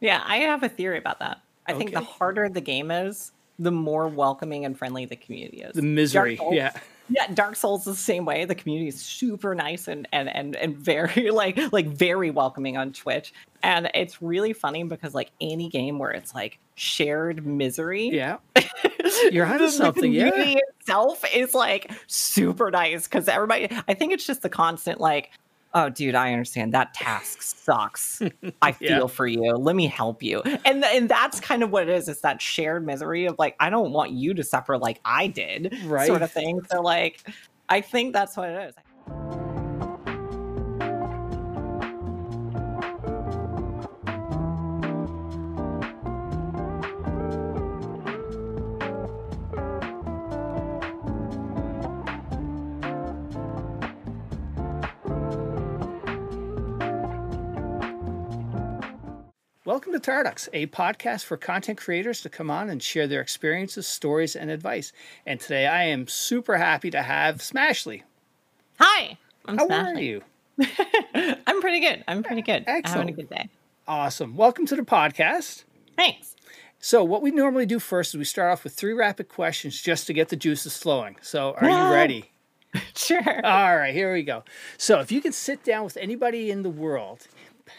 Yeah, I have a theory about that. I think the harder the game is, the more welcoming and friendly the community is. The misery. Souls- Yeah. Yeah, Dark Souls is the same way. The community is super nice and and and and very like like very welcoming on Twitch. And it's really funny because like any game where it's like shared misery, Yeah. You're onto the- the something, yeah. itself is like super nice because everybody. I think it's just the constant like, oh, dude, I understand that task sucks. I feel Yeah. for you. Let me help you. And th- and that's kind of what it is. It's that shared misery of like, I don't want you to suffer like I did, right sort of thing. So like, I think that's what it is. To Tarducks, a podcast for content creators to come on and share their experiences, stories, and advice. And today I am super happy to have Smashley. Hi, I'm How are you? I'm pretty good. I'm pretty good. Excellent. Having a good day. Awesome. Welcome to the podcast. Thanks. So, what we normally do first is we start off with three rapid questions just to get the juices flowing. So, are you ready? Sure. All right, here we go. So, if you could sit down with anybody in the world,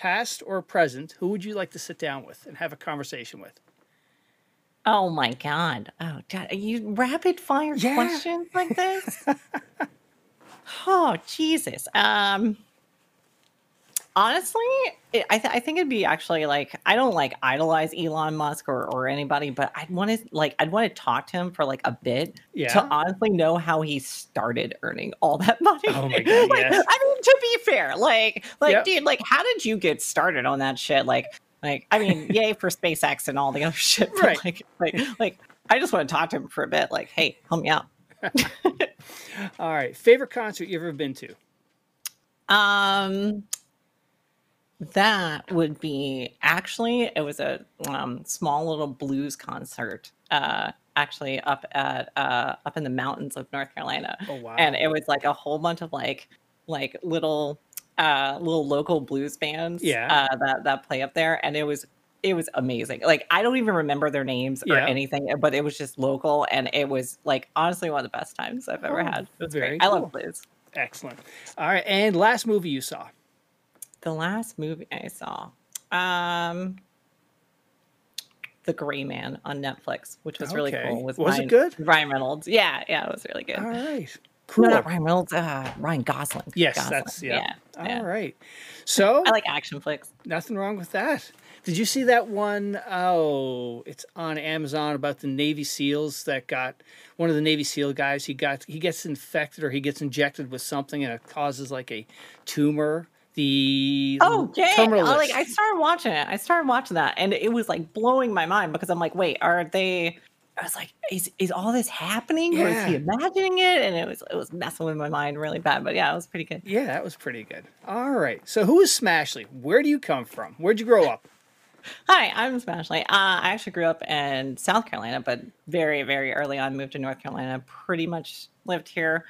past or present, who would you like to sit down with and have a conversation with? Oh my god. Oh god. Are you rapid fire Yeah. questions like this? oh Jesus. Um honestly, it, I, th- I think it'd be actually like I don't like idolize Elon Musk or, or anybody, but I'd want to like I'd want to talk to him for like a bit to honestly know how he started earning all that money. Oh my God, like, yes. I mean, to be fair, like like Yep. dude, like how did you get started on that shit? Like like I mean, yay for SpaceX and all the other shit, but Right. like like like I just want to talk to him for a bit. Like, hey, help me out. All right, favorite concert you've ever been to? Um, that would be actually it was a um, small little blues concert. Uh, actually up at uh up in the mountains of North Carolina, Oh, wow. and it was like a whole bunch of like like little uh little local blues bands Yeah. uh, that that play up there, and it was it was amazing. Like I don't even remember their names or Yeah. anything, but it was just local, and it was like honestly one of the best times I've ever Oh, had. It was very great. I love blues. Excellent. All right, and last movie you saw? The last movie I saw, um, The Gray Man on Netflix, which was really Okay. cool. With Was it Ryan, good? Ryan Reynolds. Yeah, yeah, it was really good. All right, No, cool. not Ryan Reynolds. Uh, Ryan Gosling. Yes, Gosling. that's yeah. yeah. yeah. All right. So I like action flicks. nothing wrong with that. Did you see that one? Oh, it's on Amazon about the Navy SEALs that got one of the Navy SEAL guys. He got he gets infected or he gets injected with something and it causes like a tumor. The Oh, yeah. terminal I, like. I started watching it. I started watching that, and it was like blowing my mind because I'm like, wait, are they? I was like, is is all this happening, or is he imagining it? And it was it was messing with my mind really bad. But yeah, it was pretty good. yeah, that was pretty good. All right. So who is Smashley? Where do you come from? Where'd you grow up? Hi, I'm Smashley. Uh, I actually grew up in South Carolina, but very, very early on moved to North Carolina. Pretty much lived here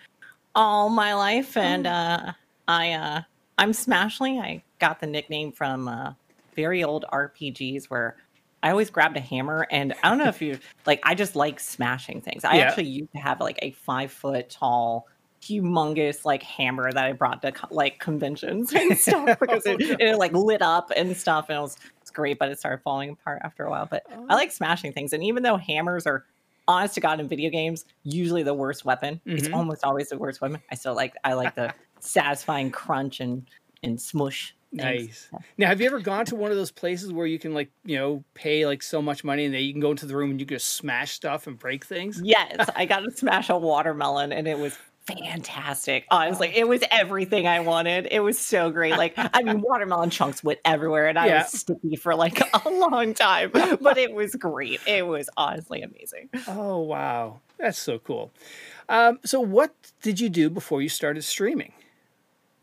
all my life, and uh, I uh, I'm Smashley. I got the nickname from uh, very old RPGs where I always grabbed a hammer, and I don't know if you like. I just like smashing things. I Yeah. actually used to have like a five foot tall. Humongous like hammer that I brought to like conventions and stuff because it, Oh, no. it like lit up and stuff and it was it's great, but it started falling apart after a while. But Oh. I like smashing things, and even though hammers are, honest to God, in video games, usually the worst weapon. It's Mhm. almost always the worst weapon. I still like I like the satisfying crunch and and smush. things. Nice. Now, have you ever gone to one of those places where you can like you know pay like so much money and then you can go into the room and you can just smash stuff and break things? Yes, I got to smash a watermelon, and it was fantastic. Honestly, it was everything I wanted. It was so great. Like, I mean, watermelon chunks went everywhere, and I Yeah. was sticky for like a long time, but it was great. It was honestly amazing. Oh wow, that's so cool. Um, so, what did you do before you started streaming?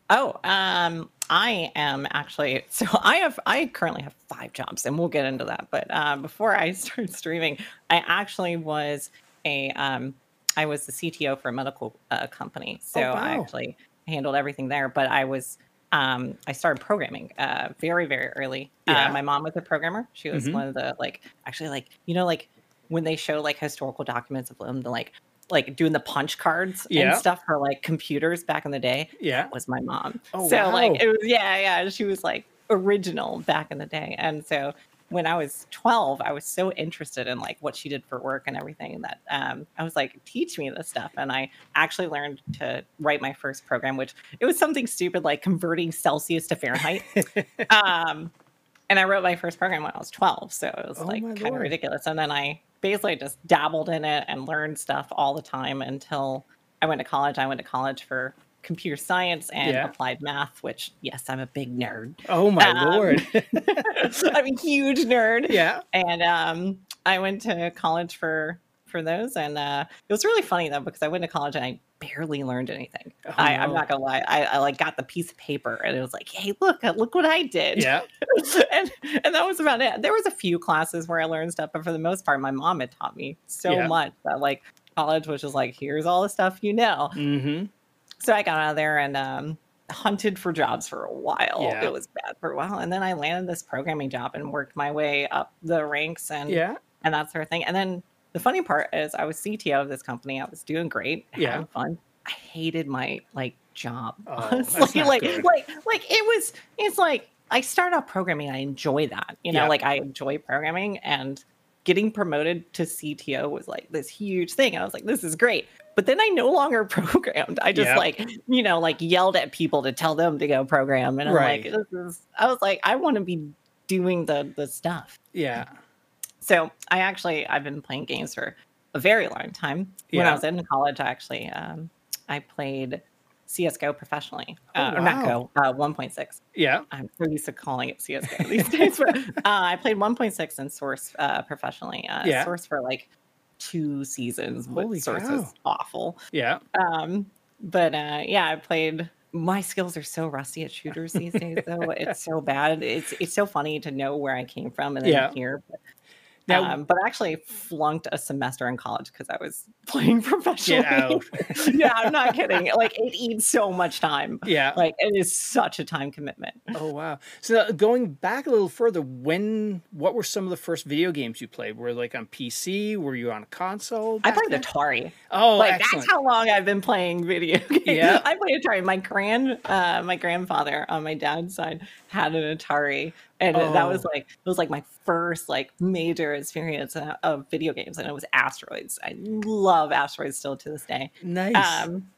Oh, um, I am actually so I have I currently have five jobs, and we'll get into that. But uh, before I started streaming, I actually was a um, I was the CTO for a medical uh, company, so I wow. actually handled everything there. But I was um, I started programming uh, very, very early. Yeah. Uh, my mom was a programmer. She was Mhm. one of the like, actually, like you know, like when they show like historical documents of them, the like, like doing the punch cards Yeah. and stuff for like computers back in the day. Yeah. That was my mom. Oh, so wow. like it was, yeah, yeah. She was like original back in the day, and so when I was 12, I was so interested in like what she did for work and everything that um, I was like, teach me this stuff. And I actually learned to write my first program, which it was something stupid like converting Celsius to Fahrenheit. um, and I wrote my first program when I was 12. So it was Oh like kind of ridiculous. And then I basically just dabbled in it and learned stuff all the time until I went to college. I went to college for computer science and Yeah. applied math, which, yes, I'm a big nerd. Oh my Um, lord. I'm a huge nerd. yeah. And um, I went to college for for those, and uh, it was really funny though because I went to college and I barely learned anything. Oh, I, I'm no. not gonna lie. I, I like got the piece of paper and it was like, hey, look, uh, look what I did. Yeah. and and that was about it. There was a few classes where I learned stuff, but for the most part, my mom had taught me so Yeah. much that like college was just like, here's all the stuff you know. Mm-hmm. So I got out of there and um, hunted for jobs for a while. Yeah. It was bad for a while, and then I landed this programming job and worked my way up the ranks and Yeah. and that sort of thing. And then the funny part is, I was CTO of this company. I was doing great, Yeah. having fun. I hated my like job. Oh, honestly. that's not like good. like like it was. It's like I start out programming. I enjoy that. You know, Yeah. like I enjoy programming and getting promoted to CTO was like this huge thing. And I was like, this is great. But then I no longer programmed. I just like, you know, like yelled at people to tell them to go program. And I'm Right. like, this is, I was like, I want to be doing the the stuff. Yeah. So I actually I've been playing games for a very long time. When I was in college, I actually um, I played CS:GO professionally, Oh, uh, or not wow. Go, uh, 1.6. Yeah. I'm so used to calling it CS:GO these days. But, uh, I played 1.6 and Source uh, professionally. Uh, Yeah. Source for like two seasons, Holy Source cow. was awful. Yeah. Um, but uh, yeah, I played. My skills are so rusty at shooters these days, though. It's so bad. It's it's so funny to know where I came from and then Yeah. here. But, Now- um, but I actually flunked a semester in college because I was playing professionally. Yeah, I'm not kidding. Like it eats so much time. Yeah. Like it is such a time commitment. Oh wow! So going back a little further, when what were some of the first video games you played? Were like on PC? Were you on a console? I played then? Atari. Oh, like excellent! that's how long I've been playing video games. Yeah. I played Atari. My grand, uh, my grandfather on my dad's side had an Atari, and that was Oh. like it was like my first like major experience of video games, and it was Asteroids. I love Asteroids still to this day. nice. Um,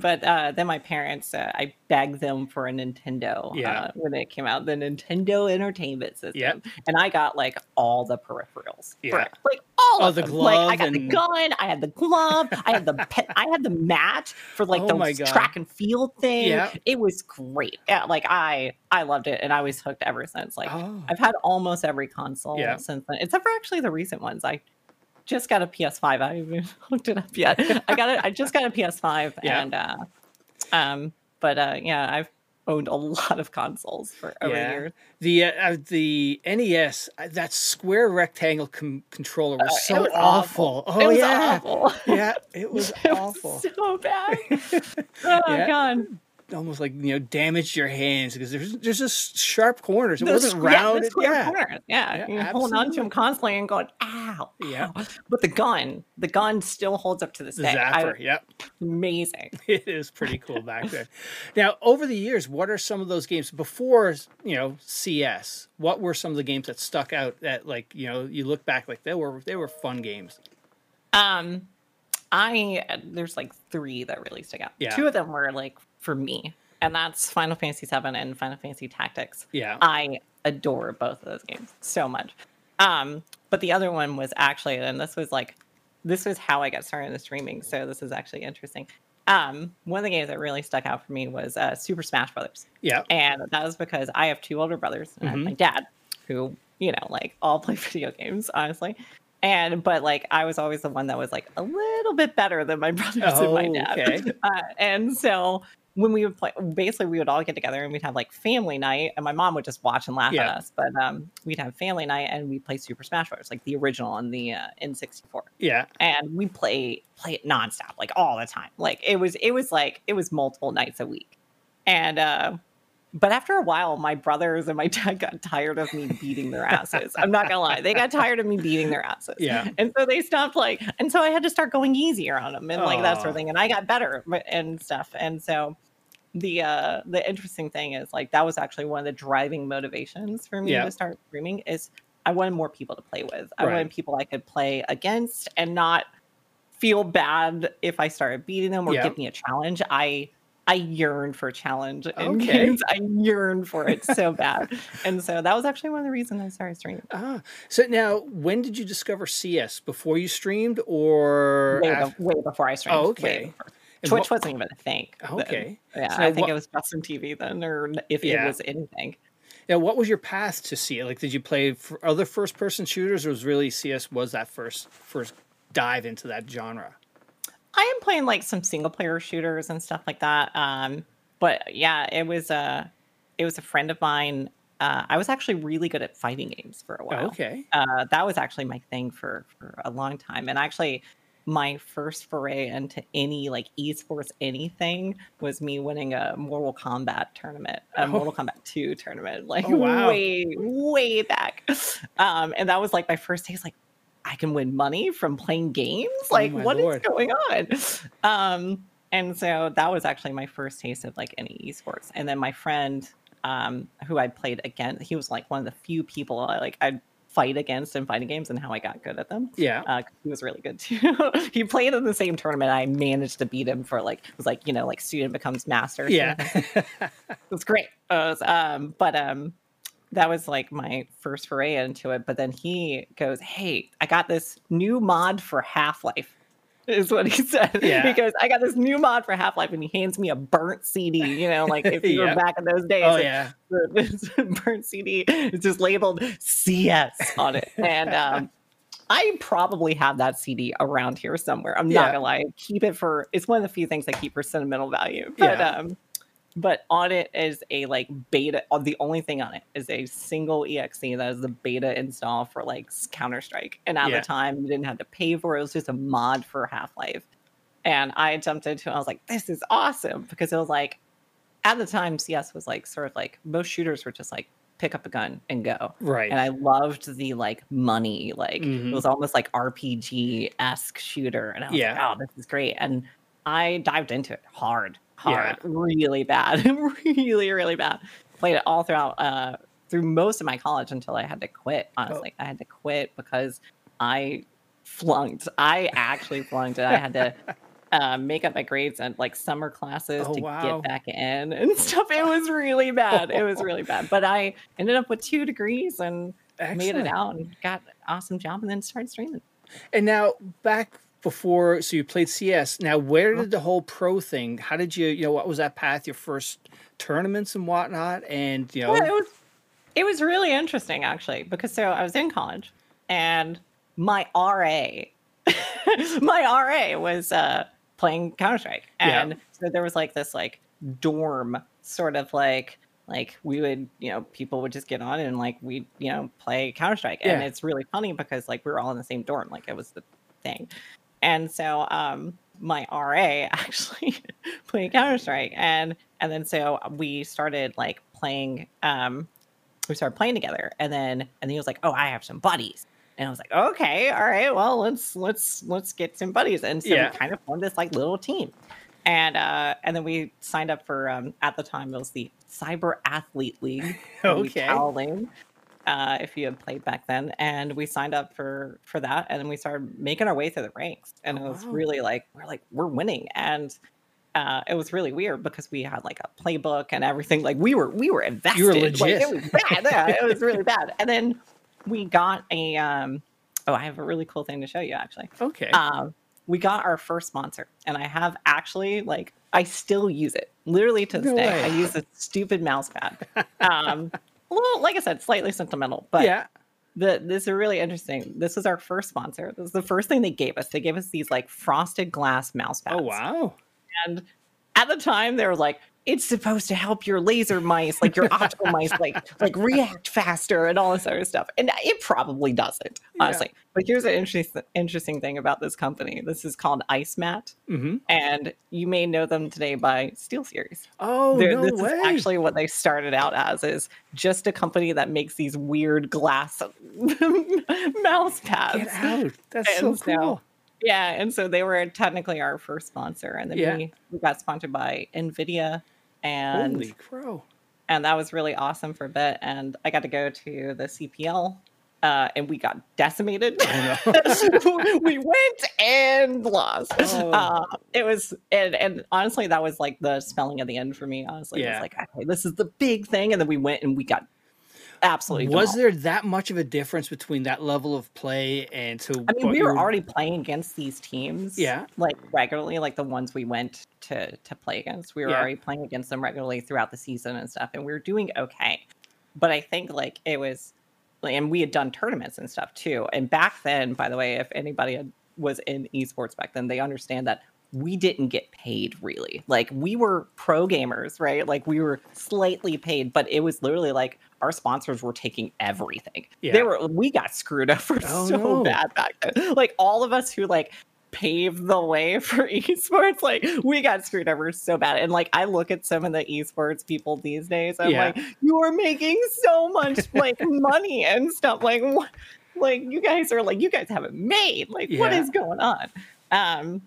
but uh, then my parents, uh, I begged them for a Nintendo Yeah. uh, when it came out, the Nintendo Entertainment System, Yep. and I got like all the peripherals, Yeah. like all Oh, of the them. Like I glove got the gun, I had the glove, I had the pe- I had the mat for like Oh the track and field thing. Yeah. It was great. Yeah, like I I loved it, and I was hooked ever since. Like oh. I've had almost every console Yeah. since then, except for actually the recent ones. I just got a PS5. I haven't even hooked it up yet. I got it. I just got a PS5, Yeah. and uh, um, but uh, yeah, I've owned a lot of consoles for over Yeah. years. The uh, uh, the NES uh, that square rectangle com- controller was Uh, so was awful. Oh it was yeah, awful. yeah, it was It was awful. so bad. Oh Yeah. god. Almost like you know damaged your hands because there's there's just sharp corners. It wasn't squ- yeah, Yeah, corners. Yeah, Yeah, you're holding on to them constantly and going, "Ow!" Yeah. ow." But the gun, the gun still holds up to this the day. I- zapper. Yep. amazing. it is pretty cool back then. Now, over the years, what are some of those games before you know CS? What were some of the games that stuck out that like you know you look back like they were they were fun games? Um, I there's like three that really stick out. Yeah. Two of them were like for me, and that's Final Fantasy VII and Final Fantasy Tactics. Yeah. I adore both of those games so much. Um, but the other one was actually, and this was like, this was how I got started in the streaming. So this is actually interesting. Um, one of the games that really stuck out for me was uh, Super Smash Brothers, Yeah. and that was because I have two older brothers and I have Mhm. my dad, who you know like all play video games, honestly. And but like I was always the one that was like a little bit better than my brothers and my Oh, dad. okay. Uh, and so when we would play, basically we would all get together and we'd have like family night, and my mom would just watch and laugh Yeah. at us. But um, we'd have family night and we'd play Super Smash Bros. like the original on the uh, N64, Yeah. and we play play it nonstop, like all the time. Like it was it was like it was multiple nights a week, and uh, but after a while, my brothers and my dad got tired of me beating their asses. I'm not gonna lie, they got tired of me beating their asses. Yeah. And so they stopped like, and so I had to start going easier on them and like that sort of thing. And I got better and stuff. And so the uh the interesting thing is like that was actually one of the driving motivations for me Yeah. to start streaming is I wanted more people to play with. I Right. wanted people I could play against and not feel bad if I started beating them or Yeah. give me a challenge. I I yearned for a challenge in Okay. games. I yearned for it so bad. and so that was actually one of the reasons I started streaming. Ah, so now when did you discover CS? Before you streamed or Way, way before I streamed. Oh, okay. Twitch wasn't even a thing. then. Okay. Yeah, So I think what- it was Justin TV then, or if Yeah. it was anything. Now, what was your path to see it? Like, did you play for other first-person shooters, or was really CS was that first first dive into that genre? I am playing like some single player shooters and stuff like that. Um, but yeah, it was a it was a friend of mine. Uh, I was actually really good at fighting games for a while. Okay. Uh, that was actually my thing for for a long time, and actually. My first foray into any like esports anything was me winning a Mortal Kombat tournament, a Oh. Mortal Kombat 2 tournament, like Oh, wow. way, way back. Um, and that was like my first taste, like I can win money from playing games. Like, Oh what is lord. going on? Um, and so that was actually my first taste of like any esports. And then my friend, um, who I played against, he was like one of the few people I like I'd fight against in fighting games and how I got good at them. Yeah. Uh, he was really good too. he played in the same tournament. I managed to beat him for like it was like you know like student becomes master. yeah. thing. it was great. It was, um, but um, that was like my first foray into it. But then he goes, "Hey, I got this new mod for Half Life." Is what he said. Yeah. He goes, "I got this new mod for Half Life," and he hands me a burnt CD. You know, like if you Yeah. were back in those days, oh yeah. the burnt CD. It's just labeled CS on it, and um, I probably have that CD around here somewhere. I'm Yeah. not gonna lie. I keep it for. It's one of the few things I keep for sentimental value. But Yeah. um, but on it is a like beta. uh, The only thing on it is a single exe that is the beta install for like Counter Strike. And at Yeah. the time, you didn't have to pay for it. It was just a mod for Half Life. And I jumped into it. I was like, this is awesome because it was like, at the time, CS was like sort of like most shooters were just like pick up a gun and go. Right. And I loved the like money, like Mhm. it was almost like RPG esque shooter. And I was Yeah. like, oh, this is great. And I dived into it hard, Yeah. hard, really bad, really, really bad. Played it all throughout, uh, through most of my college until I had to quit. Oh. Honestly, I had to quit because I flunked. I actually flunked, and I had to uh, make up my grades and like summer classes Oh, to wow. get back in and stuff. It was really bad. It was really bad. But I ended up with two degrees and made it out and got an awesome job, and then started streaming. And now back before, so you played CS. Now, where Uh-huh. did the whole pro thing? How did you, you know, what was that path? Your first tournaments and whatnot, and you know, Well, it was it was really interesting actually because so I was in college and my RA my RA was uh playing Counter Strike Yeah. and so there was like this like dorm sort of like like we would you know people would just get on and like we you know play Counter Strike and Yeah. it's really funny because like we were all in the same dorm like it was the thing and so um my RA actually played Counter Strike and and then so we started like playing um we started playing together and then and then he was like oh I have some buddies and I was like okay all right well let's let's let's get some buddies and so Yeah. we kind of formed this like little team and uh and then we signed up for um at the time it was the Cyber Athlete League Okay. Uh, if you had played back then, and we signed up for for that, and then we started making our way through the ranks, and Oh, it was wow. really like we're like we're winning, and uh, it was really weird because we had like a playbook and everything. Like we were we were invested. Like, legit. it was bad. Yeah, it was really bad. And then we got a um, oh, I have a really cool thing to show you actually okay, um, we got our first sponsor, and I have actually like I still use it literally to this No day. way. I use a stupid mouse pad. Um, well, like I said, slightly sentimental, but yeah, the this is really interesting. This is our first sponsor. This is the first thing they gave us. They gave us these like frosted glass mouse oh, pads. oh wow, And at the time, they were like, it's supposed to help your laser mice, like your optical mice, like like react faster and all this other stuff. And it probably doesn't, honestly. Yeah. But here's an interesting interesting thing about this company. This is called IceMat, mm-hmm. and you may know them today by SteelSeries. Oh They're, no this way! Is actually, what they started out as is just a company that makes these weird glass mouse pads. Get out! That's and so cool. So, yeah, and so they were technically our first sponsor, and then yeah. we, we got sponsored by Nvidia, and holy crow, and that was really awesome for a bit. And I got to go to the CPL, uh, and we got decimated. Oh, no. we went and lost. Oh. Uh, it was, and and honestly, that was like the spelling of the end for me. Honestly, yeah. it was like, okay, this is the big thing, and then we went and we got absolutely. Was there that much of a difference between that level of play and to? I mean, we were, were already playing against these teams, yeah, like regularly, like the ones we went to to play against. We were yeah. already playing against them regularly throughout the season and stuff, and we were doing okay. But I think like it was, and we had done tournaments and stuff too. And back then, by the way, if anybody had, was in esports back then, they understand that we didn't get paid really. Like we were pro gamers, right? Like we were slightly paid, but it was literally like our sponsors were taking everything. Yeah. They were we got screwed over oh, so no. bad back then. Like all of us who like paved the way for esports, like we got screwed over so bad. And like I look at some of the esports people these days, I'm yeah. like, you are making so much like money and stuff. Like what like you guys are like you guys haven't made. Like yeah. what is going on? Um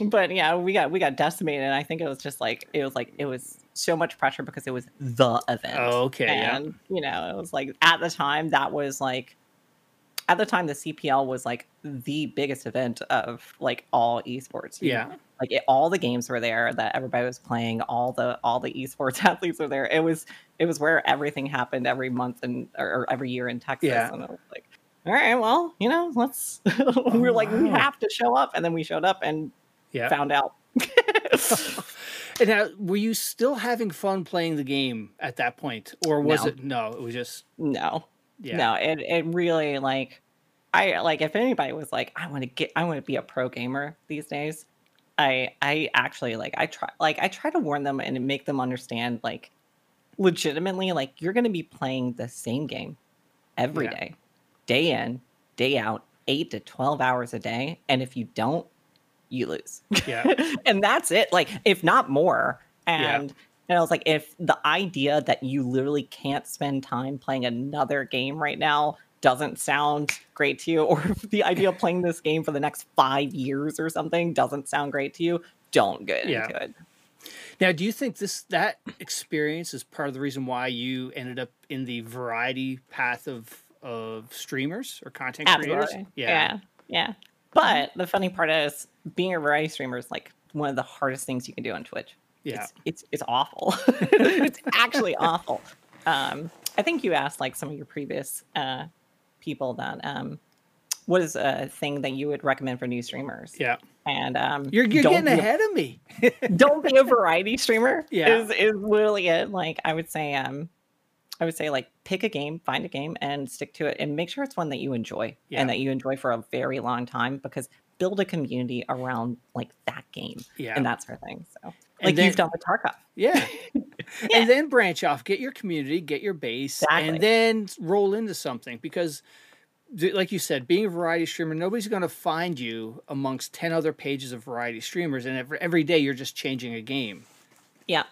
but yeah, we got we got decimated. And I think it was just like it was like it was so much pressure because it was the event. Oh, okay. And yeah. you know, it was like at the time that was like at the time the CPL was like the biggest event of like all esports. Yeah. Like it, all the games were there that everybody was playing. All the all the esports athletes were there. It was it was where everything happened every month and or, every year in Texas. Yeah. And I was like, all right, well, you know, let's. we were like, we oh, have to show up, and then we showed up, and yeah. found out. and now, were you still having fun playing the game at that point, or was no. it no? It was just no, yeah. no. It it really like I like if anybody was like I want to get I want to be a pro gamer these days. I I actually like I try like I try to warn them and make them understand like legitimately like you're going to be playing the same game every yeah. day, day in, day out, 8 to 12 hours a day, and if you don't you lose. Yeah. and that's it. Like, if not more. And yeah. and I was like, if the idea that you literally can't spend time playing another game right now doesn't sound great to you, or if the idea of playing this game for the next five years or something doesn't sound great to you, don't get yeah. into it. Now, do you think this that experience is part of the reason why you ended up in the variety path of of streamers or content Absolutely. creators? Yeah. yeah. Yeah. But the funny part is being a variety streamer is like one of the hardest things you can do on Twitch. Yeah. It's it's, it's awful. it's actually awful. Um, I think you asked like some of your previous uh, people that um, what is a thing that you would recommend for new streamers? Yeah. And um, you're, you're getting ahead a, of me. don't be a variety streamer. Yeah. Is, is literally it. Like I would say, um, I would say like pick a game, find a game and stick to it and make sure it's one that you enjoy yeah. and that you enjoy for a very long time because build a community around like that game yeah. and that sort of thing. So like then, you've done with Tarkov. Yeah. yeah. And then branch off, get your community, get your base, exactly. and then roll into something because like you said, being a variety streamer, nobody's going to find you amongst 10 other pages of variety streamers. And every, every day you're just changing a game. Yeah.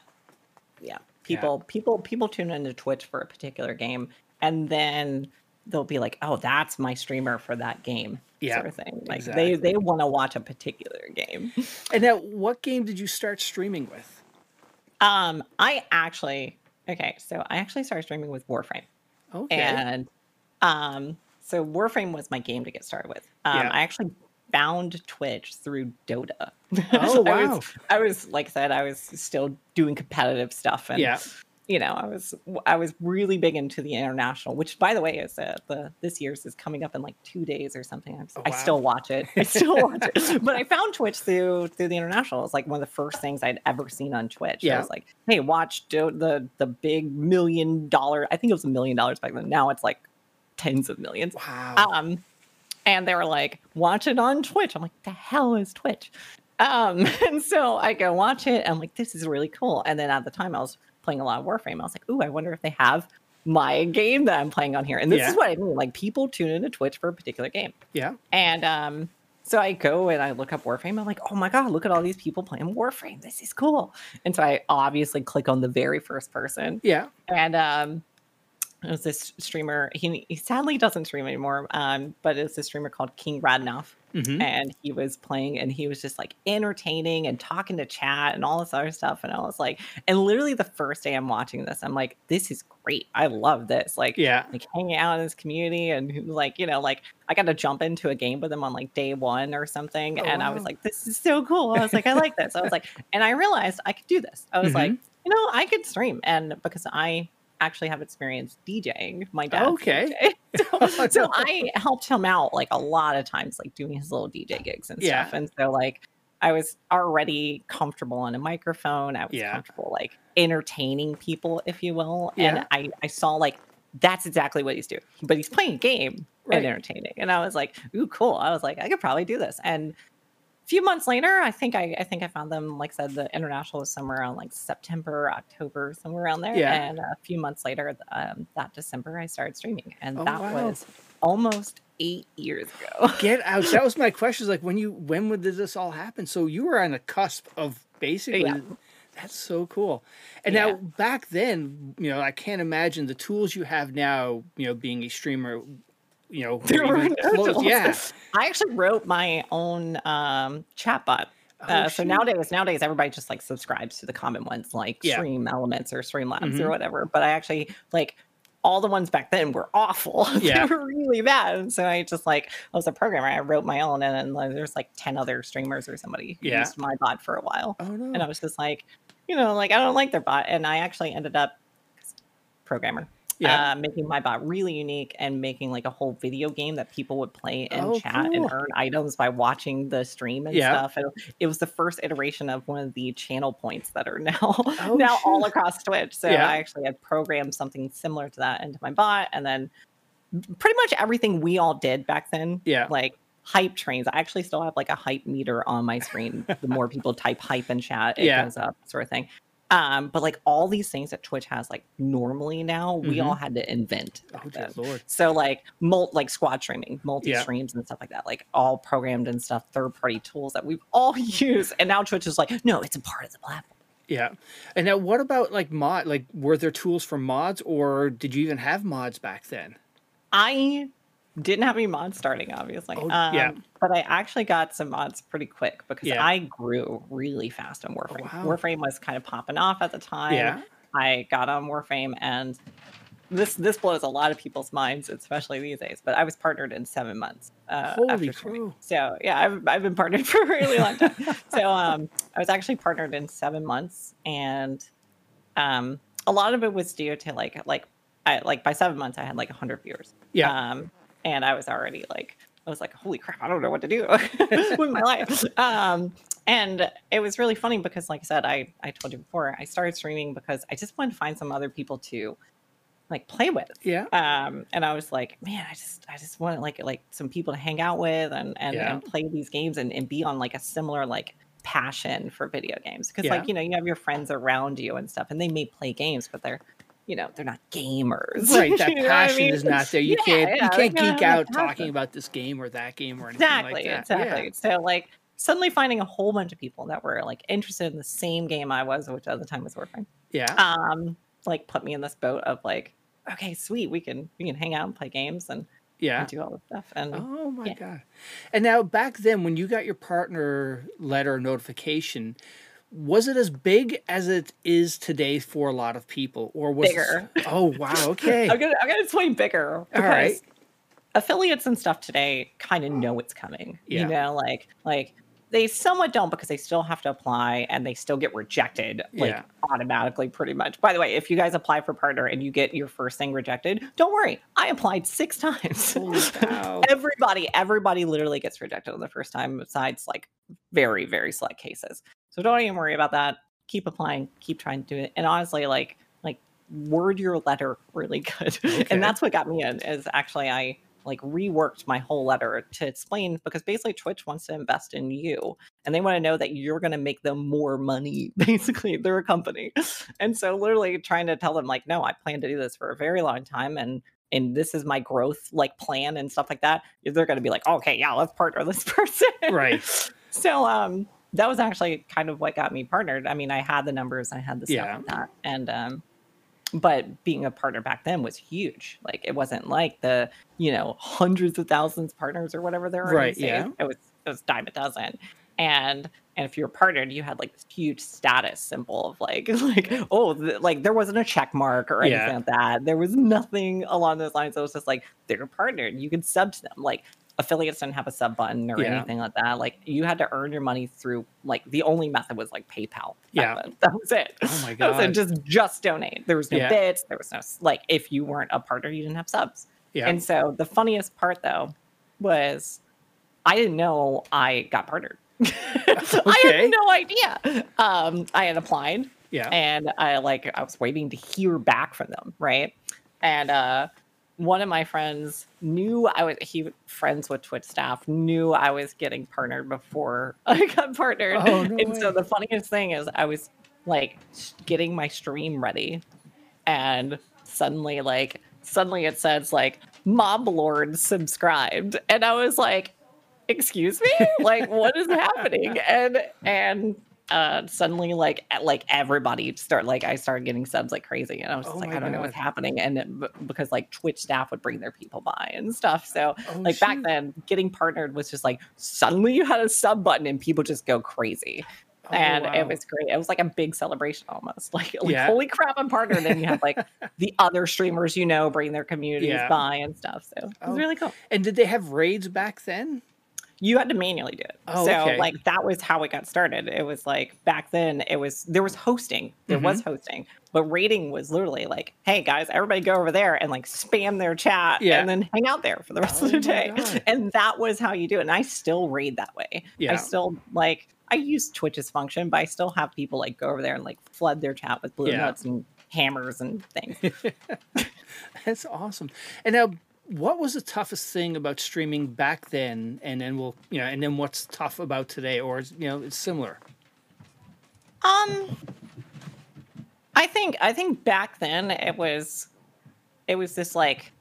Yeah people yeah. people people tune into twitch for a particular game and then they'll be like oh that's my streamer for that game yeah, sort of thing like exactly. they they want to watch a particular game and now what game did you start streaming with um i actually okay so i actually started streaming with warframe okay and um so warframe was my game to get started with um yeah. i actually found Twitch through Dota. Oh wow! I, was, I was like I said, I was still doing competitive stuff, and yeah. you know, I was I was really big into the international, which by the way is uh, the this year's is coming up in like two days or something. Oh, wow. I still watch it. I still watch it. But I found Twitch through through the international. It was like one of the first things I'd ever seen on Twitch. Yeah. I was like, hey, watch Do- the the big million dollar. I think it was a million dollars back then. Now it's like tens of millions. Wow. Um, and they were like, watch it on Twitch. I'm like, the hell is Twitch? Um, and so I go watch it. And I'm like, this is really cool. And then at the time, I was playing a lot of Warframe. I was like, ooh, I wonder if they have my game that I'm playing on here. And this Yeah. is what I mean. Like people tune into Twitch for a particular game. Yeah. And um, so I go and I look up Warframe. I'm like, oh my God, look at all these people playing Warframe. This is cool. And so I obviously click on the very first person. Yeah. And um, it was this streamer. He, he sadly doesn't stream anymore. Um, but it's a streamer called King Radnoff, hmm and he was playing, and he was just like entertaining and talking to chat and all this other stuff. And I was like, and literally the first day I'm watching this, I'm like, this is great. I love this. Like, Yeah. like hanging out in this community and like you know like i got to jump into a game with him on like day one or something Oh, and i was like this is so cool i was like i like this i was like and i realized i could do this i was like Mhm. you know i could stream and because i actually have experience djing my dad Okay. so, so i helped him out like a lot of times like doing his little dj gigs and Yeah. stuff and so like I was already comfortable on a microphone. I was Yeah. comfortable like entertaining people, if you will. Yeah. And I, I saw like that's exactly what he's doing. But he's playing a game Right. and entertaining. And I was like, ooh, cool. I was like, I could probably do this. And few months later, I think I, I think I found them, like I said, the international was somewhere around like September, October, somewhere around there. Yeah. And a few months later, um, that December, I started streaming. And Oh, that wow. was almost eight years ago. Get out. That was my question. Is like when you when would this all happen? So you were on the cusp of basically. Yeah. That's so cool. And Yeah. now back then, you know, I can't imagine the tools you have now. You know, being a streamer. You know, There were no yeah. I actually wrote my own um, chatbot. Oh, Uh, so nowadays, nowadays everybody just like subscribes to the common ones like Yeah. Stream Elements or Streamlabs Mhm. or whatever. But I actually like all the ones back then were awful. Yeah. they were really bad. And so I just like I was a programmer. I wrote my own, and then like, there's like ten other streamers or somebody who Yeah. used my bot for a while. Oh no. And I was just like, you know, like I don't like their bot. And I actually ended up programmer. Yeah. Uh, making my bot really unique and making like a whole video game that people would play and Oh, chat and earn items by watching the stream and Yeah. stuff. And it was the first iteration of one of the channel points that are now Oh, now all across Twitch. So Yeah. I actually had programmed something similar to that into my bot, and then pretty much everything we all did back then, Yeah. like hype trains. I actually still have like a hype meter on my screen. the more people type hype in chat, it Yeah. goes up, sort of thing. Um, but like all these things that Twitch has like normally now, we Mhm. all had to invent. Oh lord. So like mul- like squad streaming, multi streams and stuff like that, like all programmed and stuff, third party tools that we've all used. And now Twitch is like, no, it's a part of the platform. Yeah. And now what about like mod like were there tools for mods or did you even have mods back then? I didn't have any mods starting, obviously. Oh, yeah. Um, But I actually got some mods pretty quick because Yeah. I grew really fast on Warframe. wow. Warframe was kind of popping off at the time. Yeah. I got on Warframe and this this blows a lot of people's minds, especially these days. But I was partnered in seven months. Uh, Holy crow. So yeah, I've I've been partnered for a really long time. so um, I was actually partnered in seven months, and um, a lot of it was due to like like I like by seven months I had like hundred viewers. Yeah. Um, and I was already like I was like, holy crap, I don't know what to do with my life. Um, and it was really funny because, like I said, I I told you before, I started streaming because I just wanted to find some other people to like play with Yeah. um and i was like man i just i just want like like some people to hang out with and and, Yeah. and play these games and, and be on like a similar like passion for video games because Yeah. like you know you have your friends around you and stuff and they may play games but they're you know they're not gamers Right, that You know what I passion mean? is not there. You Yeah, can't yeah, you can't geek out talking about this game or that game or anything exactly like that. exactly so like suddenly finding a whole bunch of people that were like interested in the same game i was which at the time was warframe Yeah. um like put me in this boat of like okay sweet we can we can hang out and play games and, yeah. and do all this stuff and Oh my god! And now back then, when you got your partner letter notification, was it as big as it is today for a lot of people, or was it- Bigger. oh wow! Okay. I'm gonna I'm gonna explain bigger because right. affiliates and stuff today kind of know it's coming. Yeah. You know, like like they somewhat don't because they still have to apply and they still get rejected like Yeah. automatically pretty much. By the way, if you guys apply for partner and you get your first thing rejected, don't worry. I applied six times. Everybody, everybody literally gets rejected on the first time, besides like very, very select cases. So don't even worry about that. Keep applying, keep trying to do it. And honestly, like like word your letter really good. Okay. And that's what got me in is actually I like reworked my whole letter to explain because basically Twitch wants to invest in you and they want to know that you're going to make them more money. Basically, they're a company. And so literally trying to tell them like, no, I plan to do this for a very long time and and this is my growth like plan and stuff like that. They're going to be like, okay, yeah, let's partner this person. Right. so um that was actually kind of what got me partnered. I mean, I had the numbers, I had the stuff Yeah. like that. And um but being a partner back then was huge. Like it wasn't like the, you know, hundreds of thousands partners or whatever there were. Right, yeah. It was it was dime a dozen. And and if you were partnered, you had like this huge status symbol of like like oh th- like there wasn't a check mark or anything Yeah. like that. There was nothing along those lines. It was just like they're partnered. You can sub to them. Like affiliates didn't have a sub button or Yeah. anything like that. Like you had to earn your money through like the only method was like PayPal. Yeah. that was it. Oh my That. God. Just just donate. There was no Yeah. bits. There was no like if you weren't a partner, you didn't have subs. Yeah. And so the funniest part though was I didn't know I got partnered. I had no idea. Um, I had applied yeah. and I like I was waiting to hear back from them, right? And uh one of my friends knew I was he friends with Twitch staff, knew I was getting partnered before I got partnered. Oh, no and so the funniest thing is I was like getting my stream ready. And suddenly like suddenly it says like mob lord subscribed. And I was like excuse me? Like what is happening? And and uh suddenly like like everybody start like i started getting subs like crazy and i was just Oh like i don't know what's happening and it, because like twitch staff would bring their people by and stuff so Oh, like back then getting partnered was just like suddenly you had a sub button and people just go crazy Oh, and wow. it was great it was like a big celebration almost like, like Yeah. holy crap i'm partnered and then you have like the other streamers you know bring their communities Yeah. by and stuff so it was Oh. really cool And did they have raids back then? You had to manually do it. Oh, so okay. like that was how it got started. It was like back then it was there was hosting. There was Mm-hmm. hosting. But rating was literally like, hey guys, everybody go over there and like spam their chat Yeah. and then hang out there for the rest Oh of the day. And that was how you do it. And I still raid that way. Yeah. I still like I use Twitch's function, but I still have people like go over there and like flood their chat with blue Yeah. notes and hammers and things. That's awesome. And now, what was the toughest thing about streaming back then? And then we'll, you know, and then what's tough about today, or is, you know, it's similar. Um, I think I think back then it was, it was this like,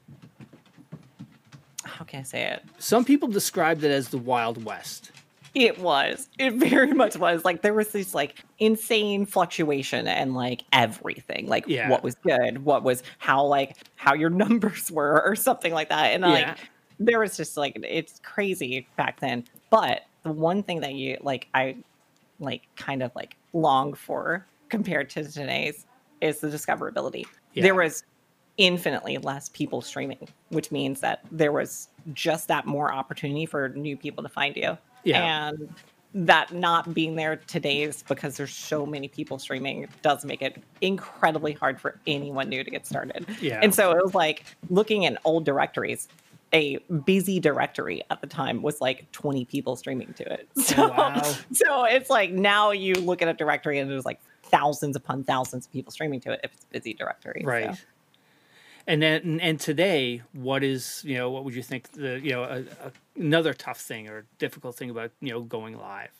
how can I say it? Some people described it as the Wild West. It was. It very much was. Like there was this like insane fluctuation and like everything. Like Yeah. what was good, what was how like how your numbers were or something like that. And like there was just like it's crazy back then. But the one thing that you like I like kind of like long for compared to today's is the discoverability. Yeah. There was infinitely less people streaming, which means that there was just that more opportunity for new people to find you. Yeah. And that not being there today's because there's so many people streaming does make it incredibly hard for anyone new to get started. Yeah. And so it was like looking at old directories. A busy directory at the time was like 20 people streaming to it. So, wow. so it's like now you look at a directory and there's like thousands upon thousands of people streaming to it if it's a busy directory. Right. So. And then, and- and today, what is, you know, what would you think the, you know, a, a, another tough thing or difficult thing about, you know, going live?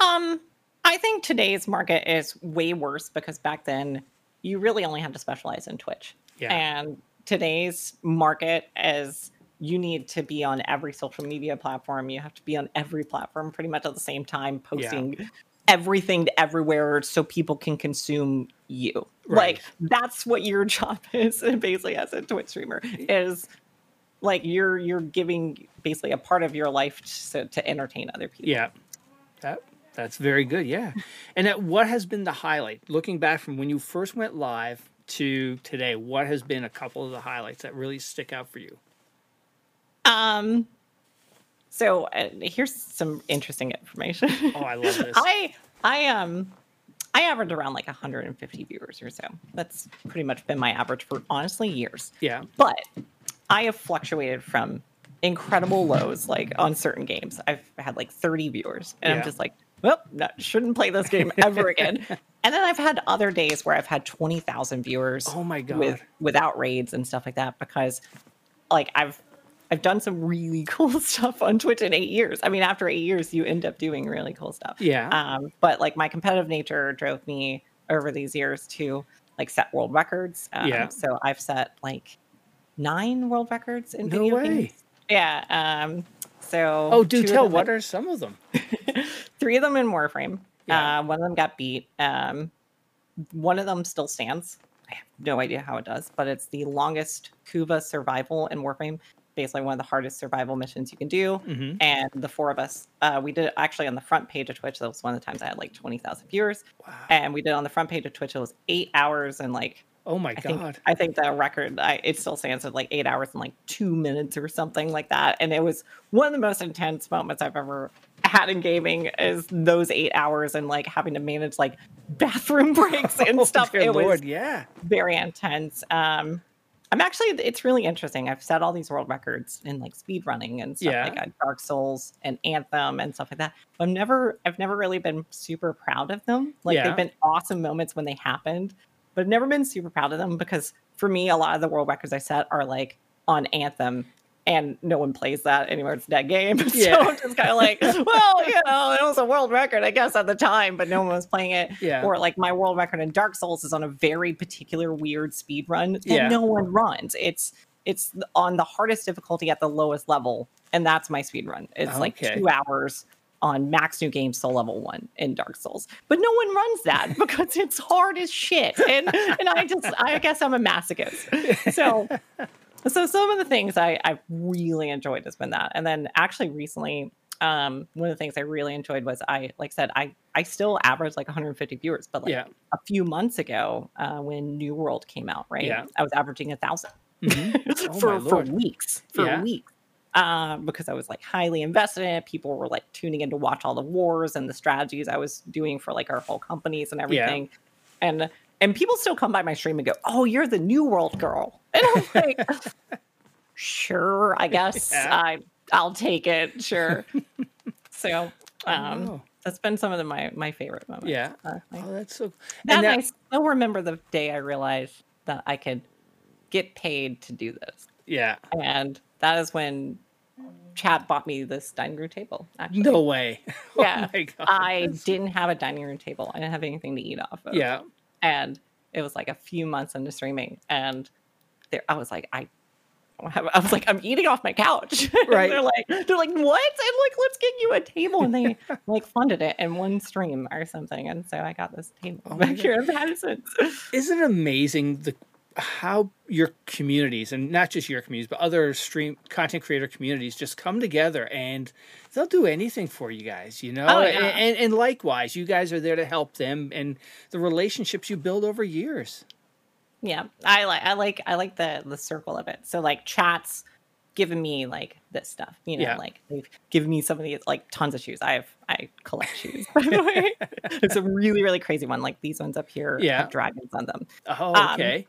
Um, I think today's market is way worse because back then you really only had to specialize in Twitch. Yeah. And today's market is you need to be on every social media platform. You have to be on every platform pretty much at the same time, posting everything to everywhere so people can consume you. Right. Like that's what your job is basically as a Twitch streamer is like you're you're giving basically a part of your life to, to entertain other people. Yeah, that that's very good. Yeah, and that, what has been the highlight? Looking back from when you first went live to today, what has been a couple of the highlights that really stick out for you? Um. So uh, here's some interesting information. Oh, I love this. I I um I average around like 150 viewers or so. That's pretty much been my average for honestly years. Yeah, But I have fluctuated from incredible lows, like on certain games. I've had like 30 viewers, and Yeah. I'm just like, well, no, shouldn't play this game ever again. and then I've had other days where I've had 20,000 viewers Oh my God. with without raids and stuff like that because like I've I've done some really cool stuff on Twitch in eight years. I mean, after eight years, you end up doing really cool stuff. Yeah. Um, but like my competitive nature drove me over these years to like set world records. Um, Yeah. So I've set like nine world records in No video way. games. Yeah. Um, so oh, do tell. What are some of them? three of them in Warframe. Yeah. Uh, one of them got beat. Um, one of them still stands. I have no idea how it does, but it's the longest Kuva survival in Warframe. Basically, one of the hardest survival missions you can do. hmm And the four of us, uh, we did it actually on the front page of Twitch. That was one of the times I had like 20,000 viewers. Wow. And we did it on the front page of Twitch. It was eight hours and like Oh my I think god. I think the record I, it still stands at like eight hours and like two minutes or something like that. And it was one of the most intense moments I've ever had in gaming is those eight hours and like having to manage like bathroom breaks and Oh, stuff. It was yeah. very intense. Um I'm actually it's really interesting. I've set all these world records in like speed running and stuff Yeah. like uh, Dark Souls and Anthem and stuff like that. But I've never I've never really been super proud of them. Like Yeah. they've been awesome moments when they happened, but I've never been super proud of them because for me a lot of the world records I set are like on Anthem and no one plays that anymore. It's that game. Yeah. So I'm just kind of like, well, you know, it was a world record, I guess, at the time, but no one was playing it Yeah. or like my world record in Dark Souls is on a very particular weird speed run that Yeah. no one runs. It's it's on the hardest difficulty at the lowest level, and that's my speed run. It's like two hours on max new game soul level one in Dark Souls. But no one runs that because it's hard as shit. And and I just I guess I'm a masochist. So so some of the things I, I really enjoyed has been that. And then actually recently, um, one of the things I really enjoyed was I like I said, I I still average like 150 viewers, but like Yeah. a few months ago, uh, when New World came out, right? Yeah. I was averaging a thousand Mhm. Oh, for for weeks. For Yeah. weeks. Um, because I was like highly invested in it. People were like tuning in to watch all the wars and the strategies I was doing for like our whole companies and everything. And and people still come by my stream and go, "Oh, you're the New World girl," and I'm like, "Sure, I guess Yeah. I I'll take it. Sure." so, um, Oh. that's been some of the, my my favorite moments. Yeah. Uh, like- Oh, that's so. that and I still remember the day I realized that I could get paid to do this, yeah. and that is when Chat bought me this dining room table. Actually, No way. Yeah. Oh my god. I didn't have a dining room table. I didn't have anything to eat off of. Yeah. And it was like a few months into streaming, and there I was like, i I was like, I'm eating off my couch. Right. they're like, they're like, what? And like, let's get you a table. And they like funded it in one stream or something. And so I got this table Oh back here in Madison. Isn't it amazing the how your communities and not just your communities but other stream content creator communities just come together and they'll do anything for you guys you know Oh, yeah. and, and, and likewise you guys are there to help them and the relationships you build over years Yeah, I like I like I like the the circle of it. So like chats giving me like this stuff, you know, Yeah. like they've given me some of these like tons of shoes. I have I collect shoes. By the way, it's a really really crazy one. Like these ones up here Yeah. have dragons on them, oh Um, okay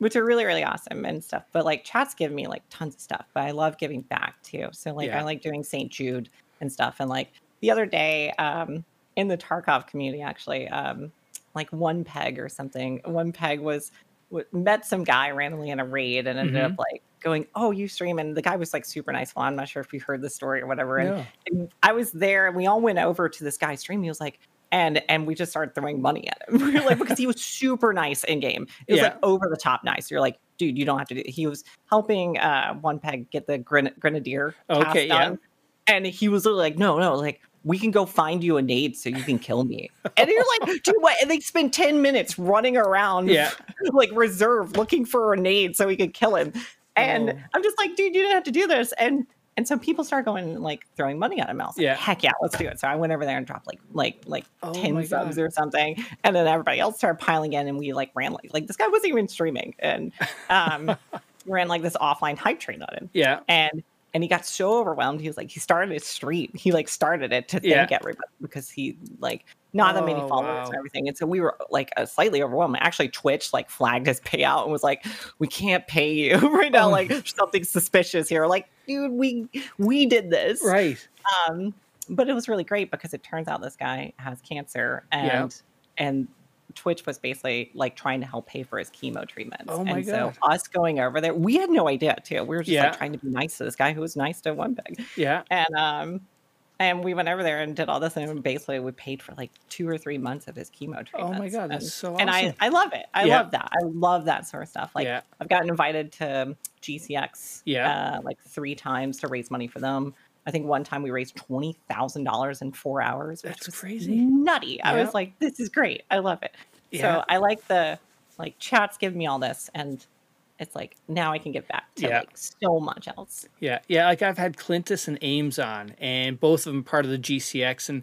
which are really really awesome and stuff. But like chats give me like tons of stuff. But I love giving back too. So like Yeah. I like doing St. Jude and stuff. And like the other day, um, in the Tarkov community, actually, um, like one peg or something. One peg was w- met some guy randomly in a raid and ended Mhm. up like going, "Oh, you stream?" And the guy was like super nice. Well, I'm not sure if you heard the story or whatever. And, No. and I was there, and we all went over to this guy's stream. He was like. And and we just started throwing money at him. We were like because he was super nice in game. It was Yeah. like over the top nice. You're like, dude, you don't have to do. He was helping uh one peg get the gren- grenadier. Okay, yeah. done. And he was literally like, no, no, like we can go find you a nade so you can kill me. And you're like, dude, what? And they spend 10 minutes running around Yeah. like reserve looking for a nade so he could kill him. And Oh. I'm just like, dude, you didn't have to do this. And and so people start going like throwing money at him. I was like, Yeah. heck yeah, let's do it. So I went over there and dropped like like like Oh 10 subs God. or something. And then everybody else started piling in and we like ran like like this guy wasn't even streaming. And um ran like this offline hype train on him yeah and and he got so overwhelmed he was like he started his stream he like started it to Yeah. thank everybody because he like not that many Oh, followers wow. and everything and so we were like uh, slightly overwhelmed actually twitch like flagged his payout and was like we can't pay you right now Oh. like something suspicious here like dude we we did this right um but it was really great because it turns out this guy has cancer and Yeah. and Twitch was basically like trying to help pay for his chemo treatments. Oh my and so us going over there, we had no idea too. We were just Yeah. like trying to be nice to this guy who was nice to one pig. Yeah. And um and we went over there and did all this and basically we paid for like two or three months of his chemo treatments. Oh my God, that's and, so awesome. And I. I love it. I Yeah. love that. I love that sort of stuff. Like Yeah. I've gotten invited to GCX Yeah. uh, like three times to raise money for them. I think one time we raised twenty thousand dollars in four hours. Which That's was crazy. Nutty. I was like, this is great. I love it. Yeah. So I like the like chats give me all this and it's like now I can get back to Yeah. like so much else. Yeah, yeah. Like I've had Clintus and Ames on, and both of them part of the GCX, and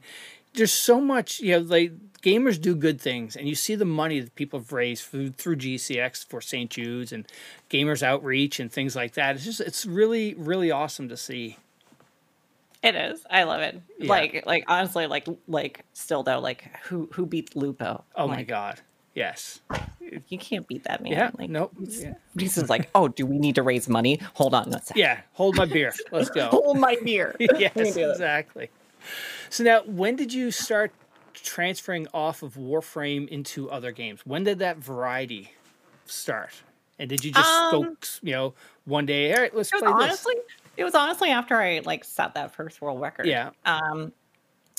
there's so much. You know, like gamers do good things, and you see the money that people have raised through, through GCX for St. Jude's and Gamers Outreach and things like that. It's just, it's really, really awesome to see. It is. I love it. Yeah. Like like honestly, like like still though, like who who beat Lupo? Oh my god, yes, You can't beat that man. yeah, Like nope, yeah. He's like, oh, do we need to raise money? Hold on a second. yeah. Hold my beer. Let's go. Hold my beer. yes, Let me do this. exactly. So now, when did you start transferring off of Warframe into other games? When did that variety start? And did you just go, Um, you know, one day? All right, let's play was this. It was honestly after I like set that first world record. Yeah. Um,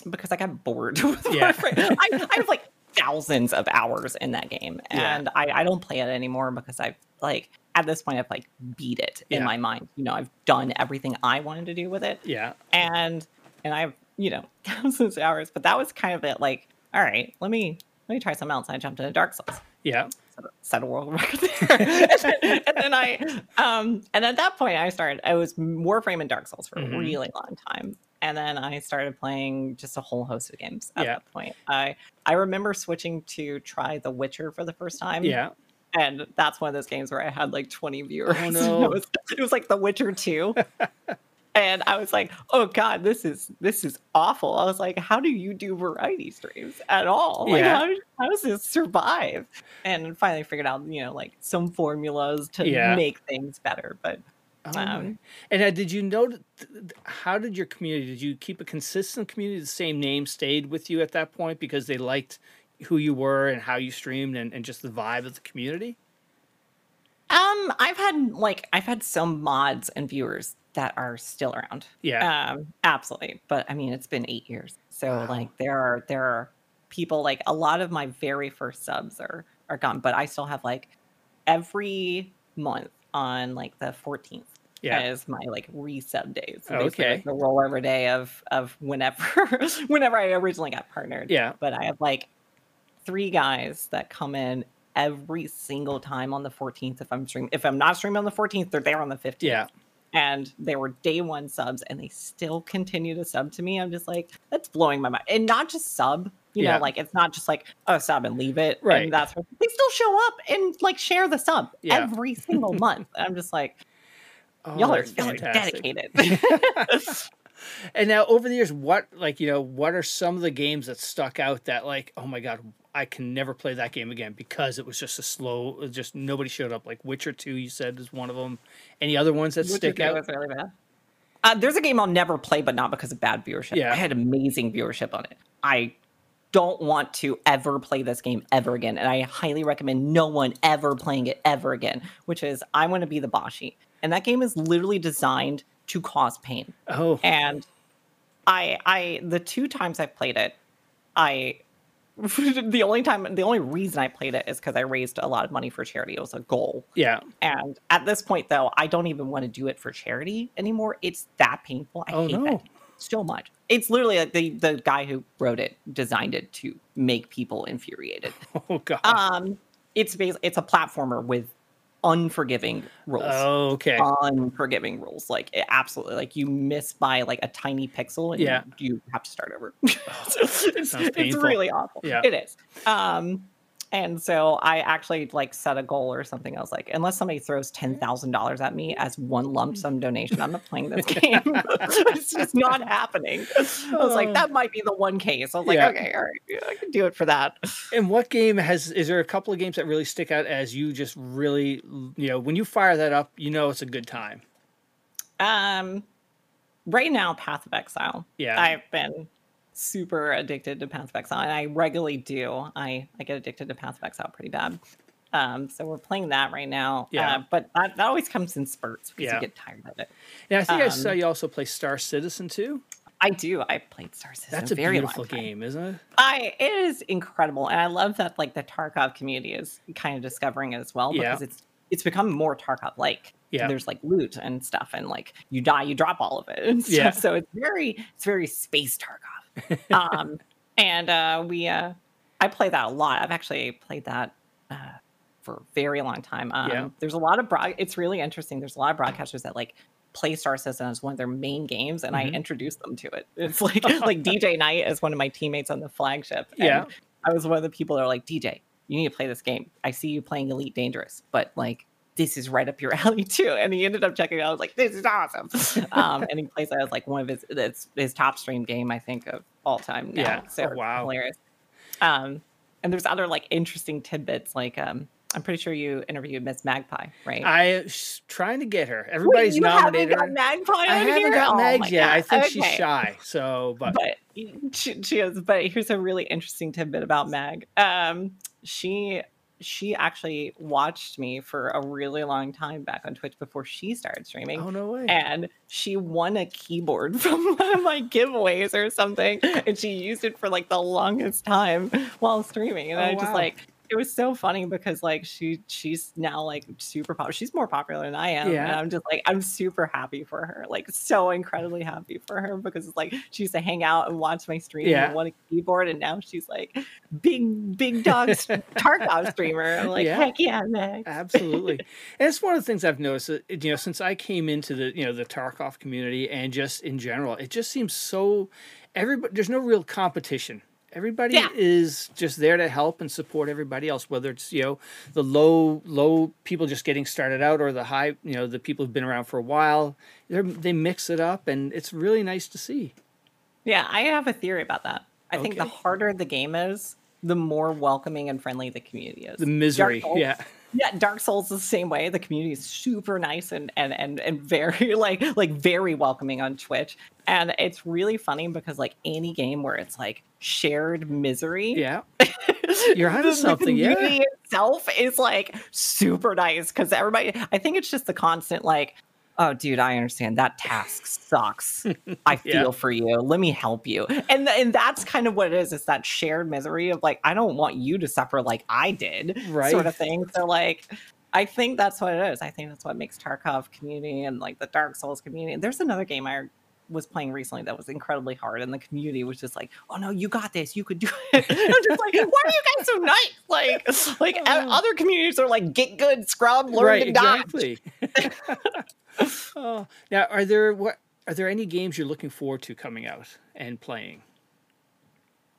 because I got bored. with Yeah. I, I have like thousands of hours in that game, Yeah. and I, I don't play it anymore because I've like at this point I've like beat it in my mind. You know, I've done everything I wanted to do with it. Yeah, and and I've you know thousands of hours, but that was kind of it. Like, all right, let me let me try something else. And I jumped into Dark Souls, yeah, set a- world record there, and, then, and then I um and at that point I started. I was Warframe and Dark Souls for Mhm. a really long time, and then I started playing just a whole host of games. At Yeah. that point, I I remember switching to try The Witcher for the first time. yeah. And that's one of those games where I had like 20 viewers. Oh, no. it, was, it was like The Witcher 2. and I was like, "Oh God, this is this is awful." I was like, "How do you do variety streams at all? Like, Yeah. how, how does this survive?" And finally figured out, you know, like some formulas to Yeah. make things better. But Oh, Um, and uh, did you know? How did your community? Did you keep a consistent community? The same name stayed with you at that point because they liked who you were and how you streamed and, and just the vibe of the community. um, I've had like I've had some mods and viewers that are still around. Yeah, Um, absolutely. But I mean, it's been eight years. So Wow. like there are there are people like a lot of my very first subs are are gone, but I still have like every month on like the 14th yeah, is my like resub day. So okay. like, the rollover day of of whenever whenever I originally got partnered. yeah. But I have like three guys that come in every single time on the 14th if I'm streaming. If I'm not streaming on the 14th, they're there on the 15th Yeah, and they were day one subs and they still continue to sub to me i'm just like that's blowing my mind and not just sub you Yeah. know like it's not just like oh sub and leave it Right. and that's what they still show up and like share the sub Yeah. every single month i'm just like Oh, y'all are, y'all are dedicated And now, over the years, what like you know, what are some of the games that stuck out that like, oh my god, I can never play that game again because it was just a slow, just nobody showed up. Like Witcher Two, you said is one of them. Any other ones that Witcher stick out? was really bad. Uh, there's a game I'll never play, but not because of bad viewership. Yeah. I had amazing viewership on it. I don't want to ever play this game ever again, and I highly recommend no one ever playing it ever again. Which is I want to be the Bashi, and that game is literally designed to cause pain. Oh, And I, I, the two times I've played it, I. the only time, the only reason I played it is because I raised a lot of money for charity. It was a goal. yeah. And at this point, though, I don't even want to do it for charity anymore. It's that painful. I Oh, hate no. that so much. It's literally like the the guy who wrote it designed it to make people infuriated. Oh god. Um, it's basically it's a platformer with unforgiving rules. oh, okay. Unforgiving rules, like it absolutely, like you miss by like a tiny pixel, and Yeah. you, you have to start over. it's, it's really awful. Yeah. it is. Um, and so I actually like set a goal or something. I was like, unless somebody throws mm-hmm. ten thousand dollars at me as one lump mm. sum donation, I'm not playing this game. it's just not happening. I was like, uh. that might be the one case. I was like, Yeah. okay, all right, yeah, I can do it for that. And what game has? Is there a couple of games that really stick out as you just really, you know, when you fire that up, you know it's a good time. Um, right now, Path of Exile. Yeah. I've been super addicted to Path of Exile, and I regularly do. I I get addicted to Path of Exile pretty bad. Um, so we're playing that right now. Yeah. Uh, but that, that always comes in spurts because Yeah. you get tired of it. Yeah, I think I saw Um, you also play Star Citizen too. I do. I played Star Citizen. That's a very beautiful game, isn't it? I it is incredible, and I love that like the Tarkov community is kind of discovering it as well Yeah. because it's it's become more Tarkov like. Yeah. There's like loot and stuff, and like you die, you drop all of it and stuff. Yeah. So it's very it's very space Tarkov. um, and uh, we uh, I play that a lot. I've actually played that uh, for a very long time. Um, Yeah. There's a lot of broad. It's really interesting. There's a lot of broadcasters that like play Star Citizen as one of their main games, and I Mhm. introduce them to it. It's like like DJ Knight is one of my teammates on the flagship. and Yeah. I was one of the people that are like DJ. You need to play this game. I see you playing Elite Dangerous, but like this is right up your alley too. And he ended up checking out. I was like, this is awesome. um, and he plays that as like one of his it's his top stream game, I think, of all time now. Yeah. So Oh, wow. hilarious. Um, and there's other like interesting tidbits. Like um, I'm pretty sure you interviewed Miss Magpie, right? I was trying to get her. Wait, Everybody's you nominated haven't got. Magpie I haven't here? got Oh my Mags yet. I think she's shy. So, but but she, she is but here's a really interesting tidbit about mag um she she actually watched me for a really long time back on twitch before she started streaming oh no way. and she won a keyboard from one of my giveaways or something and she used it for like the longest time while streaming and Oh, i just oh, wow. like it was so funny because like she she's now like super popular she's more popular than i am Yeah. and i'm just like i'm super happy for her like so incredibly happy for her because it's like she used to hang out and watch my stream Yeah. and want a keyboard and now she's like big big dog tarkov streamer i'm like Yeah. heck yeah Meg. Absolutely, and it's one of the things I've noticed. That, you know, since I came into the you know the Tarkov community and just in general, it just seems so. Everybody, there's no real competition. Everybody Yeah. is just there to help and support everybody else, whether it's you know the low low people just getting started out or the high you know the people who've been around for a while. They they mix it up, and it's really nice to see. Yeah, I have a theory about that. I think the harder the game is, the more welcoming and friendly the community is. The misery, Dark Souls- yeah, Yeah, Dark Souls is the same way. The community is super nice and and and and very like like very welcoming on Twitch. And it's really funny because like any game where it's like shared misery, yeah. You're the something, yeah. community itself is like super nice because everybody. I think it's just the constant like, oh, dude, I understand that task sucks. I feel Yeah. for you. Let me help you. And th- and that's kind of what it is. It's that shared misery of like, I don't want you to suffer like I did, Right. sort of thing. So like. I think that's what it is. I think that's what makes Tarkov community and like the Dark Souls community. There's another game I was playing recently that was incredibly hard, and the community was just like, "Oh no, you got this. You could do it." I'm just like, "Why are you guys so nice?" Like, like Oh. other communities are like, "Get good, scrub, learn right, to dodge." exactly. oh, now, are there what are there any games you're looking forward to coming out and playing?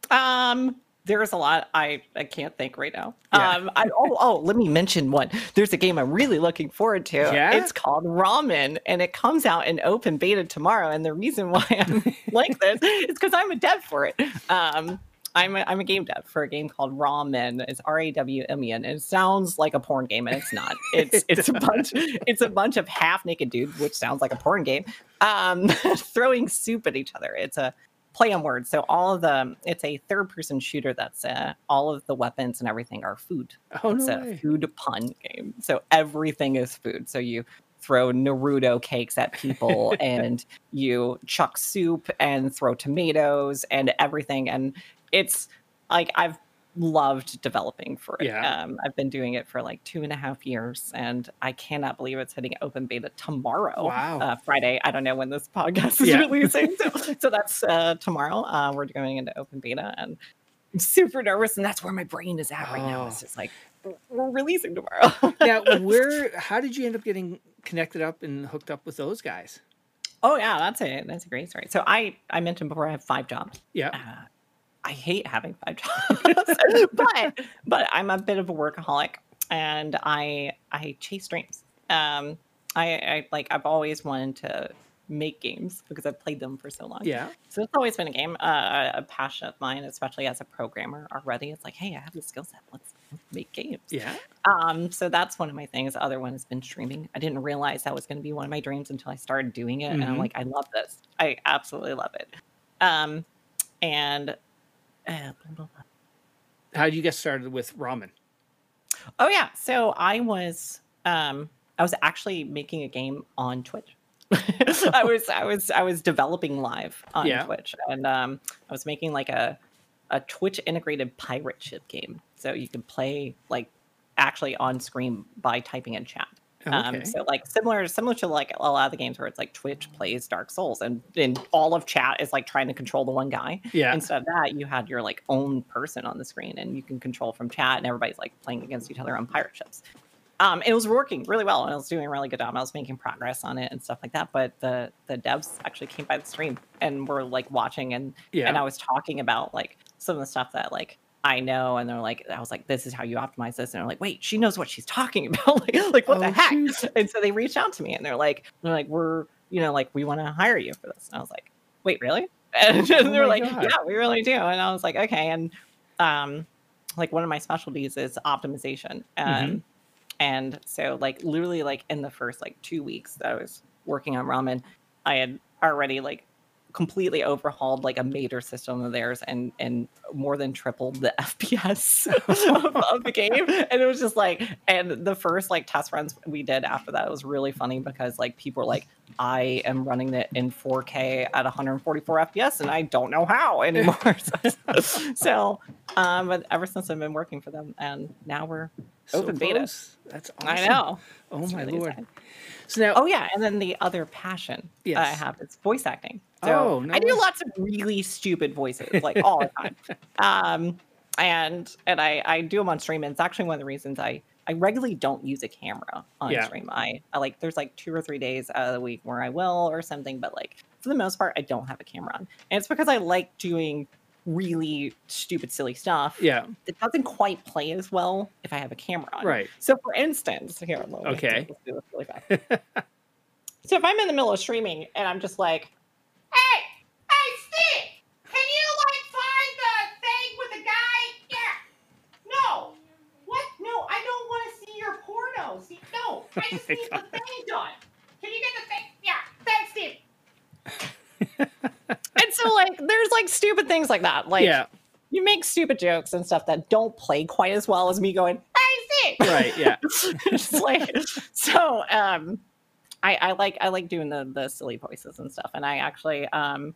Um, there's a lot I, I can't think right now. Yeah. Um, I, oh oh, let me mention one. There's a game I'm really looking forward to. Yeah? It's called Rawmen, and it comes out in open beta tomorrow. And the reason why I'm like this is because I'm a dev for it. Um, I'm a, I'm a game dev for a game called Rawmen. It's R A W M E N. and It sounds like a porn game, and it's not. It's it's a bunch it's a bunch of half naked dudes, which sounds like a porn game, um, throwing soup at each other. It's a play on words. So all of the it's a third person shooter that's uh, all of the weapons and everything are food. Oh it's no a way! food pun game. So everything is food. So you throw Naruto cakes at people and you chuck soup and throw tomatoes and everything. And it's like I've loved developing for it. Yeah. Um, I've been doing it for like two and a half years and I cannot believe it's hitting open beta tomorrow. Wow. Uh, Friday. I don't know when this podcast is Yeah. releasing. So, so that's uh, tomorrow. Uh, we're going into open beta and I'm super nervous. And that's where my brain is at right now. Oh. It's just like, we're releasing tomorrow. now, where? How did you end up getting connected up and hooked up with those guys? oh yeah, that's a that's a great story. So I I mentioned before I have five jobs. Yeah, Uh, I hate having five jobs, but but I'm a bit of a workaholic, and I I chase dreams. Um, I, I like I've always wanted to make games because I've played them for so long. yeah. So it's always been a game, uh, a passion of mine, especially as a programmer already. It's like, hey, I have the skill set. Let's make games. Yeah. Um, so that's one of my things. The other one has been streaming. I didn't realize that was going to be one of my dreams until I started doing it, and I'm Mhm. like, I love this. I absolutely love it. Um, and uh, How did you get started with rawmen? oh yeah, so I was um, I was actually making a game on Twitch. I was I was I was developing live on Yeah. Twitch, and um, I was making like a a Twitch integrated pirate ship game, so you could play like actually on screen by typing in chat. Um, Okay. so like similar similar to like a lot of the games where it's like Twitch plays Dark Souls, and and all of chat is like trying to control the one guy. Yeah. Instead of that, you had your like own person on the screen, and you can control from chat, and everybody's like playing against each other on pirate ships. Um, it was working really well, and I was doing a really good job. I was making progress on it and stuff like that. But the the devs actually came by the stream and were like watching, and Yeah. and I was talking about like some of the stuff that like I know, and they're like, I was like, this is how you optimize this, and they're like, wait, she knows what she's talking about, like, like what Oh, the heck? shoot. And so they reached out to me, and they're like, they're like, we're you know like we want to hire you for this, and I was like, wait, really? And Oh they're like, God. yeah, we really do, and I was like, okay, and um, like one of my specialties is optimization, um, Mhm. and so like literally like in the first like two weeks that I was working on rawmen, I had already like completely overhauled like a major system of theirs and and more than tripled the FPS of, of the game. And it was just like and the first like test runs we did after that was really funny because like people were like, I am running it in 4K at 144 FPS and I don't know how anymore. so, um but ever since I've been working for them and now we're So open beta. close. That's awesome. I know. Oh my really lord. exciting. So now, Oh yeah, and then the other passion that I have is voice acting. So Oh, no I do way. lots of really stupid voices, like all the time. Um, and and I I do them on stream, and it's actually one of the reasons I I regularly don't use a camera on Yeah. stream. I, I like there's like two or three days out of the week where I will or something, but like for the most part, I don't have a camera on, and it's because I like doing really stupid, silly stuff. yeah, It doesn't quite play as well if I have a camera on. right. So, for instance, here, Okay. let's do this really fast. so, if I'm in the middle of streaming and I'm just like, "Hey, hey, Steve, can you like find the thing with the guy?" Yeah. No. What? No, I don't want to see your porno. See, no, I just my need God. the thing done. Can you get the thing? Yeah. Thanks, Steve. and so, like, there's like stupid things like that. Like, yeah, you make stupid jokes and stuff that don't play quite as well as me going, "Hey, Steve." right. Yeah. it's like so um I, I like I like doing the the silly voices and stuff, and I actually um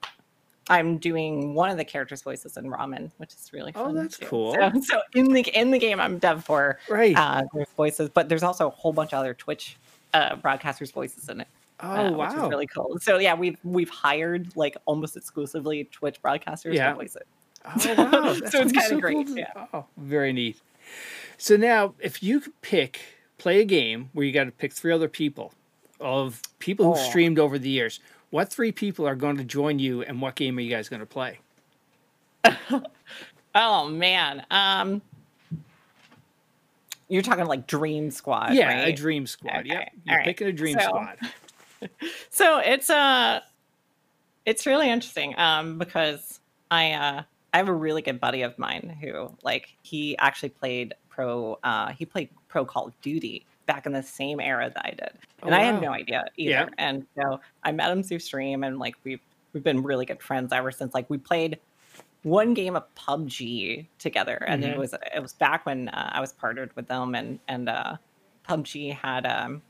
I'm doing one of the characters' voices in Rawmen, which is really Oh, fun. that's too. cool. So, so in the in the game, I'm dev for Right. uh, there's voices, but there's also a whole bunch of other Twitch uh, broadcasters' voices in it. oh uh, which is wow. really cool. So yeah, we've we've hired like almost exclusively Twitch broadcasters Yeah. to voice it. Oh wow. So it's kinda great, to- yeah. Oh, very neat. So now, if you could pick, play a game where you got to pick three other people of people who've Oh. streamed over the years, what three people are going to join you, and what game are you guys going to play? Oh man, um, you're talking like Dream Squad, yeah, a dream squad. Okay, Yep, you're picking a dream So- squad. so it's uh it's really interesting um because i uh i have a really good buddy of mine who like he actually played pro uh he played pro call of duty back in the same era that i did Oh, and i had no idea either Yeah. and so i met him through stream and like we've we've been really good friends ever since like we played one game of PUBG together, and Mhm. it was it was back when uh, I was partnered with them, and and uh, PUBG had um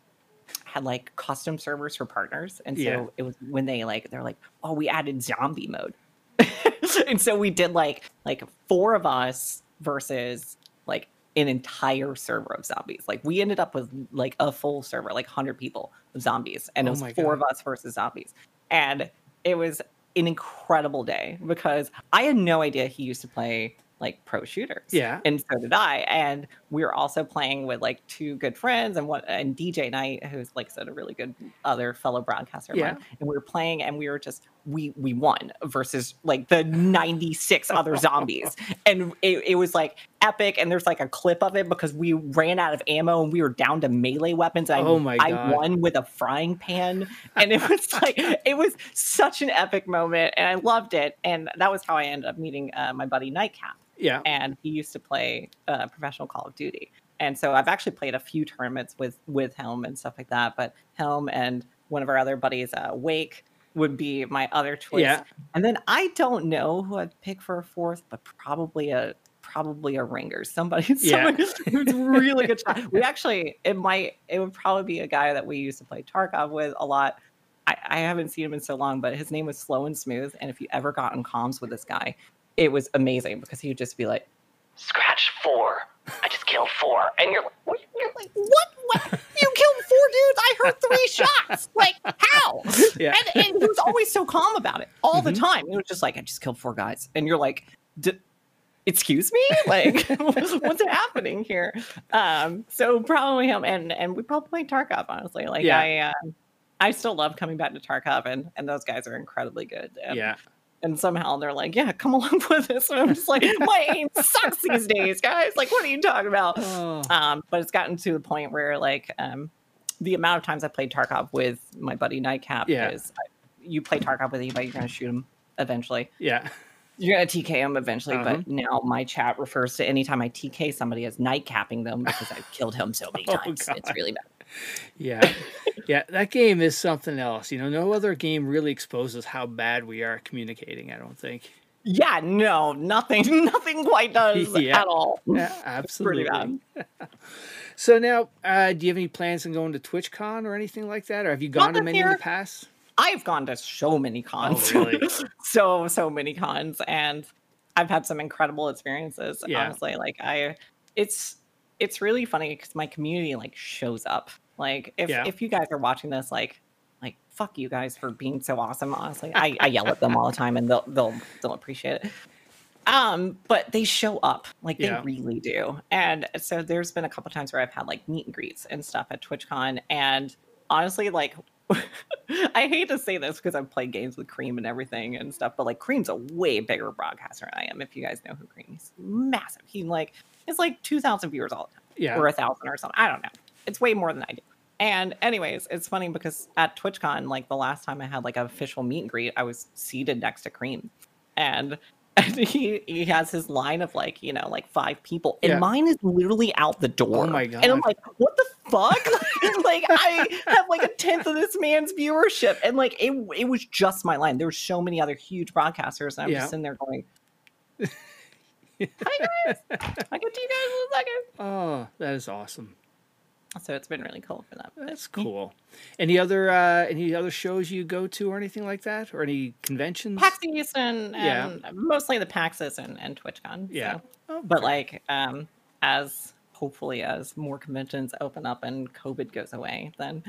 had like custom servers for partners, and so Yeah. it was when they like they're like, oh, we added zombie mode, and so we did like like four of us versus like an entire server of zombies. Like we ended up with like a full server, like hundred people of zombies, and Oh it was four God. of us versus zombies, and it was an incredible day because I had no idea he used to play like pro shooters. Yeah. And so did I. And we were also playing with like two good friends and what and DJ Knight, who's like said, a really good other fellow broadcaster. Yeah. mine. And we were playing and we were just we we won versus like the 96 other zombies. And it, it was like epic. And there's like a clip of it because we ran out of ammo and we were down to melee weapons. And Oh my I, God. I won with a frying pan. And it was like it was such an epic moment and I loved it. And that was how I ended up meeting uh, my buddy Nightcap Yeah. and he used to play uh, professional Call of Duty. And so I've actually played a few tournaments with with Helm and stuff like that. But Helm and one of our other buddies, uh, Wake, would be my other choice. Yeah. And then I don't know who I'd pick for a fourth, but probably a probably a ringer. Somebody, Yeah. someone who's really good shot. We actually it might it would probably be a guy that we used to play Tarkov with a lot. I, I haven't seen him in so long, but his name was Slow and Smooth. And if you ever got in comms with this guy, it was amazing because he would just be like, Scratch four. I just killed four. And you're like, what? You're like, what? What? You killed four dudes. I heard three shots. Like, how? Yeah. And, and he was always so calm about it all the time. He was just like, I just killed four guys. And you're like, D- excuse me? Like, what's happening here? Um, so probably him. And and we probably played Tarkov, honestly. Like, Yeah. I. Um, I still love coming back to Tarkov, and, and those guys are incredibly good. And, yeah. And somehow they're like, "Yeah, come along with this." And I'm just like, "My aim sucks these days, guys. Like, what are you talking about?" Oh. Um, but it's gotten to the point where like um, the amount of times I played Tarkov with my buddy Nightcap Yeah. is you play Tarkov with anybody, you're gonna shoot him eventually. Yeah. You're gonna TK him eventually. Uh-huh. But now my chat refers to anytime I TK somebody as nightcapping them because I've killed him so many Oh, times. it's really bad. Yeah. Yeah. That game is something else. You know, no other game really exposes how bad we are at communicating, I don't think. Yeah, no, nothing, nothing quite does Yeah. at all. Yeah, Pretty absolutely. bad. So now, uh, do you have any plans on going to TwitchCon or anything like that, or have you gone to many in the past? I've gone to so many cons. Oh, really? so, so many cons. And I've had some incredible experiences. Yeah. Honestly. Like I it's it's really funny because my community like shows up. Like if Yeah. if you guys are watching this, like like fuck you guys for being so awesome. Honestly. I, I yell at them all the time and they'll they'll they'll appreciate it. Um, but they show up like they Yeah. really do. And so there's been a couple times where I've had like meet and greets and stuff at TwitchCon. And honestly, like I hate to say this because I've played games with Cream and everything and stuff, but like Cream's a way bigger broadcaster than I am. If you guys know who Cream is, massive. He like it's like two thousand viewers all the time Yeah. or a thousand or something. I don't know. It's way more than I do. And anyways, it's funny because at TwitchCon, like the last time I had like an official meet and greet, I was seated next to Cream, and and he he has his line of like you know like five people, and Yeah. mine is literally out the door. Oh my god! And I'm like, what the fuck? like I have like a tenth of this man's viewership, and like it it was just my line. There were so many other huge broadcasters, and I'm Yeah. just sitting there going. Hi guys, I'll get to you guys in a second. Oh, that is awesome. So it's been really cool for that. That's cool. Any other uh, any other shows you go to or anything like that, or any conventions? PAX East and, Yeah. mostly the PAXs and, and TwitchCon. Yeah. so. Oh, But okay. like um as hopefully as more conventions open up and COVID goes away, then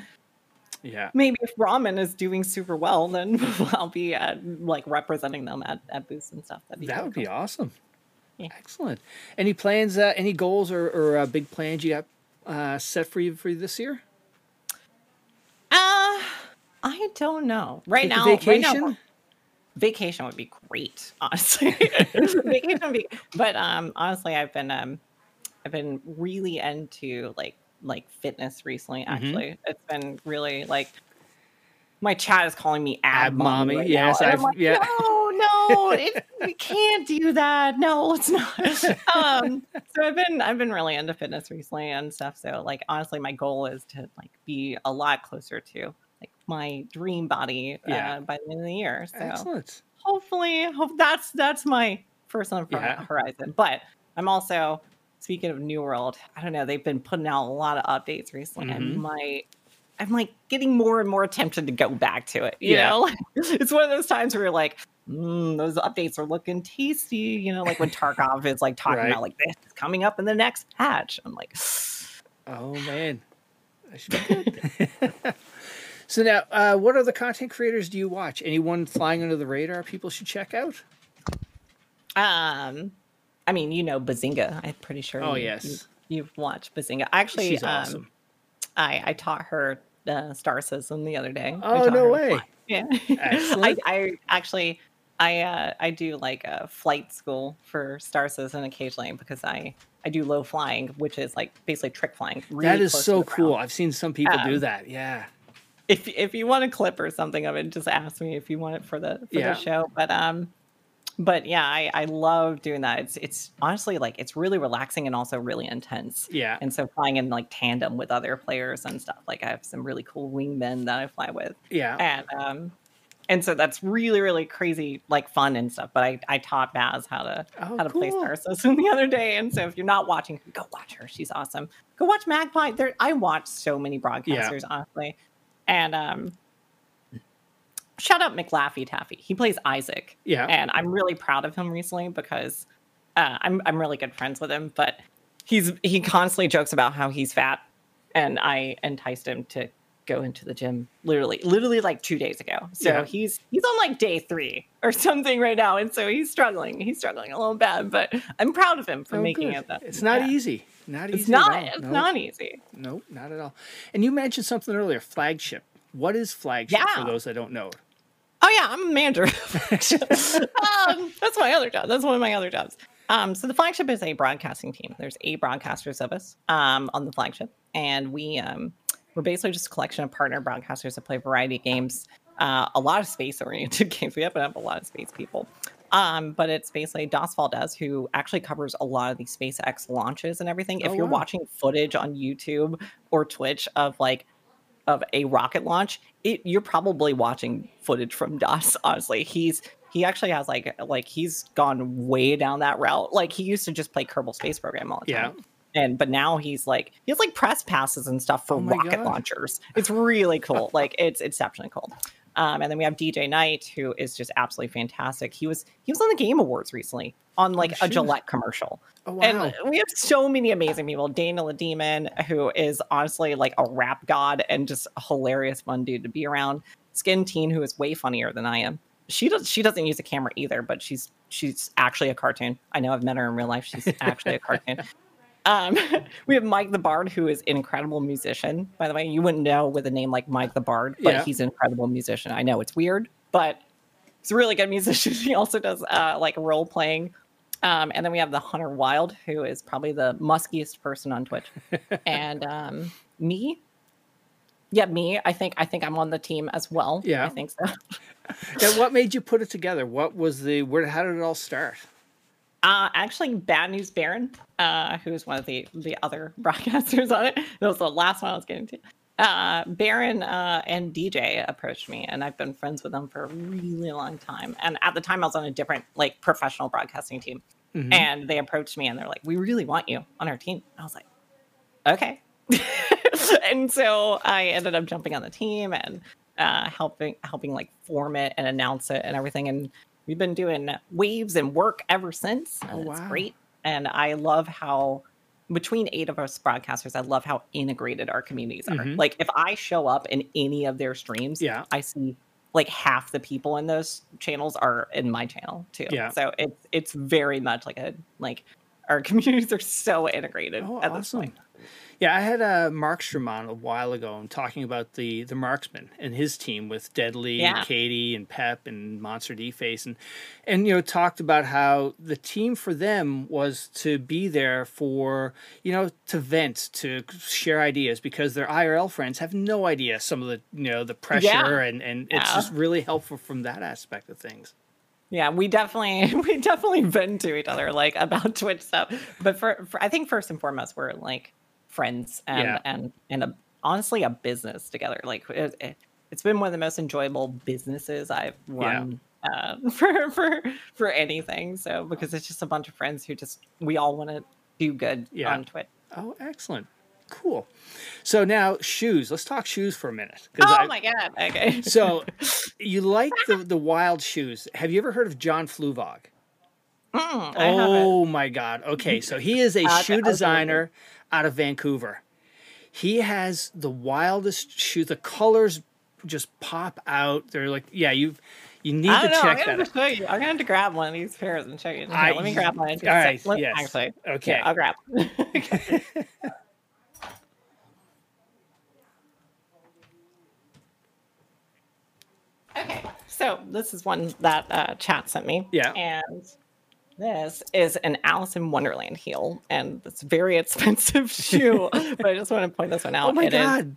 yeah. maybe if Rawmen is doing super well, then I'll be at, like representing them at, at booths and stuff. That'd be That really would be awesome. Yeah. Excellent. Any plans? Uh, any goals or, or uh, big plans you got uh, set for you for this year? Uh I don't know. Right Take now, vacation. right now, vacation would be great, honestly. vacation would be, but um, honestly, I've been um, I've been really into like like fitness recently. Mm-hmm. Actually, it's been really like my chat is calling me ab, Ab mommy, right yes, I've- like, yeah. no, no, it, we can't do that. No, let's not. Um, so I've been I've been really into fitness recently and stuff. So like honestly, my goal is to like be a lot closer to like my dream body Yeah. uh, by the end of the year. So Excellent. hopefully, hope that's that's my first on the Yeah. horizon. But I'm also speaking of New World. I don't know. They've been putting out a lot of updates recently, Mhm. and my I'm like getting more and more tempted to go back to it. You Yeah. know, it's one of those times where you're like. Mm, those updates are looking tasty, you know, like when Tarkov is like talking Right. about like this is coming up in the next patch. I'm like, Oh man, that should be good. so now, uh, what other content creators do you watch? Anyone flying under the radar people should check out? Um, I mean, you know Bazinga. I'm pretty sure. Oh, you, yes. you, have watched Bazinga. Actually, She's um, awesome. I I taught her uh, Star System the other day. Oh no way! Yeah. I, I actually I uh, I do like a flight school for Star Citizen occasionally because I I do low flying, which is like basically trick flying. that really is close to so ground. cool. I've seen some people do Um, that. Yeah. if if you want a clip or something of it, just ask me if you want it for the for Yeah. the show. But um, but yeah, I I love doing that. It's it's honestly like it's really relaxing and also really intense. Yeah. And so flying in like tandem with other players and stuff. Like I have some really cool wingmen that I fly with, Yeah. and um, and so that's really really crazy like fun and stuff. But I I taught Baz how to Oh, how to play cool. Star System the other day, and so if you're not watching, go watch her. She's awesome. Go watch Magpie. There, I watch so many broadcasters honestly, and um. Shout out McLaffy Taffy. He plays Isaac. Yeah. And I'm really proud of him recently because uh, I'm I'm really good friends with him, but he's he constantly jokes about how he's fat, and I enticed him to go into the gym literally literally like two days ago. So Yeah. he's he's on like day three or something right now, and so he's struggling. He's struggling a little bad, but I'm proud of him for Oh, making good. it. That It's not yeah. easy. Not easy. It's not. It's Nope. not easy. Nope, not at all. And you mentioned something earlier, flagship. What is flagship for those that don't know? Oh yeah, I'm a manager. um, that's my other job. That's one of my other jobs. Um, so the flagship is a broadcasting team. There's eight broadcasters of us um, on the flagship, and we um, we're basically just a collection of partner broadcasters that play a variety of games. Uh, a lot of space-oriented games. We happen to have a lot of space people. Um, but it's basically Das Valdez who actually covers a lot of these SpaceX launches and everything. If Oh, you're wow. watching footage on YouTube or Twitch of like of a rocket launch, it, you're probably watching footage from DOS. Honestly, he's he actually has like like he's gone way down that route. Like he used to just play Kerbal Space Program all the Yeah. time. And but now he's like he has like press passes and stuff for Oh rocket God. launchers. It's really cool. like it's exceptionally cool. Um, and then we have DJ Knight, who is just absolutely fantastic. He was he was on the Game Awards recently on like a. Gillette commercial. Oh wow. And we have so many amazing people. Dana Demon, who is honestly like a rap god and just a hilarious fun dude to be around. Skin Teen, who is way funnier than I am. She does she doesn't use a camera either, but she's she's actually a cartoon. I know I've met her in real life. She's actually a cartoon. Um, we have Mike the Bard, who is an incredible musician. By the way, you wouldn't know with a name like Mike the Bard, but Yeah. he's an incredible musician. I know it's weird, but he's a really good musician. He also does uh, like role playing. Um, and then we have the Hunter Wild, who is probably the muskiest person on Twitch, and um, me. Yeah, me. I think I think I'm on the team as well. Yeah. I think so. And what made you put it together? What was the where? How did it all start? Uh, actually, Bad News Baron, uh, who's one of the the other broadcasters on it. That was the last one I was getting to. Uh, Baron uh, and DJ approached me, and I've been friends with them for a really long time. And at the time, I was on a different like professional broadcasting team, Mhm. and they approached me, and they're like, "We really want you on our team." I was like, "Okay." and so I ended up jumping on the team and uh, helping helping like form it and announce it and everything. And we've been doing waves and work ever since. And Oh, it's great. And I love how between eight of us broadcasters, I love how integrated our communities are. Mhm. Like if I show up in any of their streams, Yeah. I see like half the people in those channels are in my channel too. Yeah. So it's it's very much like a like our communities are so integrated Oh, at this awesome. point. Yeah, I had uh, a Markstrom on a while ago and talking about the the marksman and his team with Deadly, Yeah. and Katie, and Pep, and Monster D Face, and and you know talked about how the team for them was to be there for you know to vent, to share ideas because their IRL friends have no idea some of the you know the pressure and and it's Yeah. just really helpful from that aspect of things. Yeah, we definitely we definitely vent to each other like about Twitch stuff. But for, for I think first and foremost we're like friends and Yeah. and and a, honestly a business together. Like it, it, it's been one of the most enjoyable businesses I've run uh, for for for anything. So because it's just a bunch of friends who just we all want to do good Yeah. on Twitch. Oh, excellent, cool. So now shoes. Let's talk shoes for a minute. Oh I- my god! Okay. So, you like the the wild shoes? Have you ever heard of John Fluevog? Mm. Oh my God! Okay, so he is a Uh, shoe okay. designer out of Vancouver. He has the wildest shoes. The colors just pop out. They're like, yeah, you've. you need to know. I'm check gonna that. you. I'm have to grab one of these pairs and show you. Here, I- let me grab one. all right, Let- yes. Actually, Okay. yeah, I'll grab. okay, so this is one that uh, chat sent me. Yeah. and this is an Alice in Wonderland heel, and it's a very expensive shoe. but I just want to point this one out. Oh my It is God!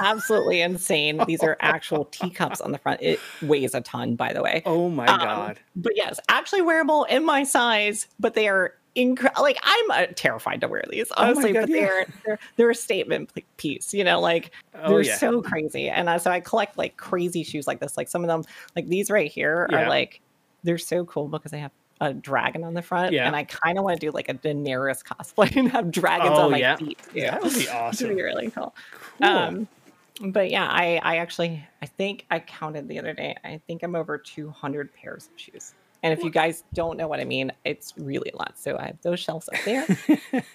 absolutely insane. These are actual teacups on the front. It weighs a ton, by the way. Oh my Um, God! But yes, actually wearable in my size, but they are incredible. Like I'm uh, terrified to wear these, Oh honestly, God, but yeah. they're, they're they're a statement piece. You know, like Oh they're yeah. so crazy. And uh, so I collect like crazy shoes like this. Like some of them, like these right here, Yeah. are like they're so cool because they have a dragon on the front. Yeah. And I kind of want to do like a Daenerys cosplay and have dragons Oh, on my yeah. feet. too. That would be awesome. It'd be really cool. Cool. Um, but yeah, I I actually I think I counted the other day. I think I'm over 200 pairs of shoes. And if you guys don't know what I mean, it's really a lot. So I have those shelves up there,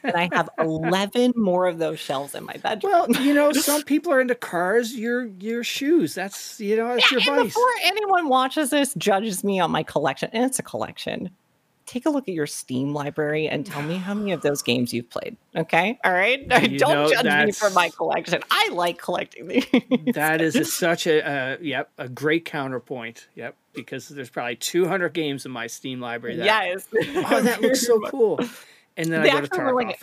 and I have 11 more of those shelves in my bedroom. well, you know, some people are into cars. Your your shoes. That's you know, that's Yeah, your and vice. before anyone watches this, judges me on my collection, and it's a collection. Take a look at your Steam library and tell me how many of those games you've played. Okay, all right. You Don't know, judge me for my collection. I like collecting these. That is a, such a uh, yep a great counterpoint. Yep, because there's probably 200 games in my Steam library. That, yes. Oh, that looks so cool. And then They I go to Tarkov. like-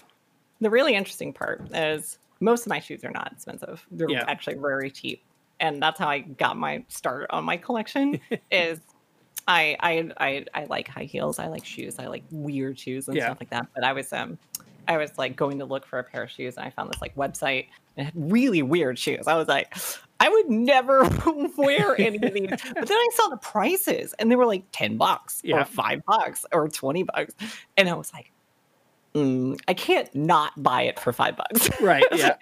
The really interesting part is most of my shoes are not expensive. They're Yeah. actually very cheap. And that's how I got my start on my collection is I, I I I like high heels. I like shoes. I like weird shoes and Yeah. stuff like that. But I was um I was like going to look for a pair of shoes and I found this like website and had really weird shoes. I was like, I would never wear any of these. But then I saw the prices and they were like 10 bucks Yeah. or five bucks or 20 bucks. And I was like, mm, I can't not buy it for five bucks. Right. Yeah.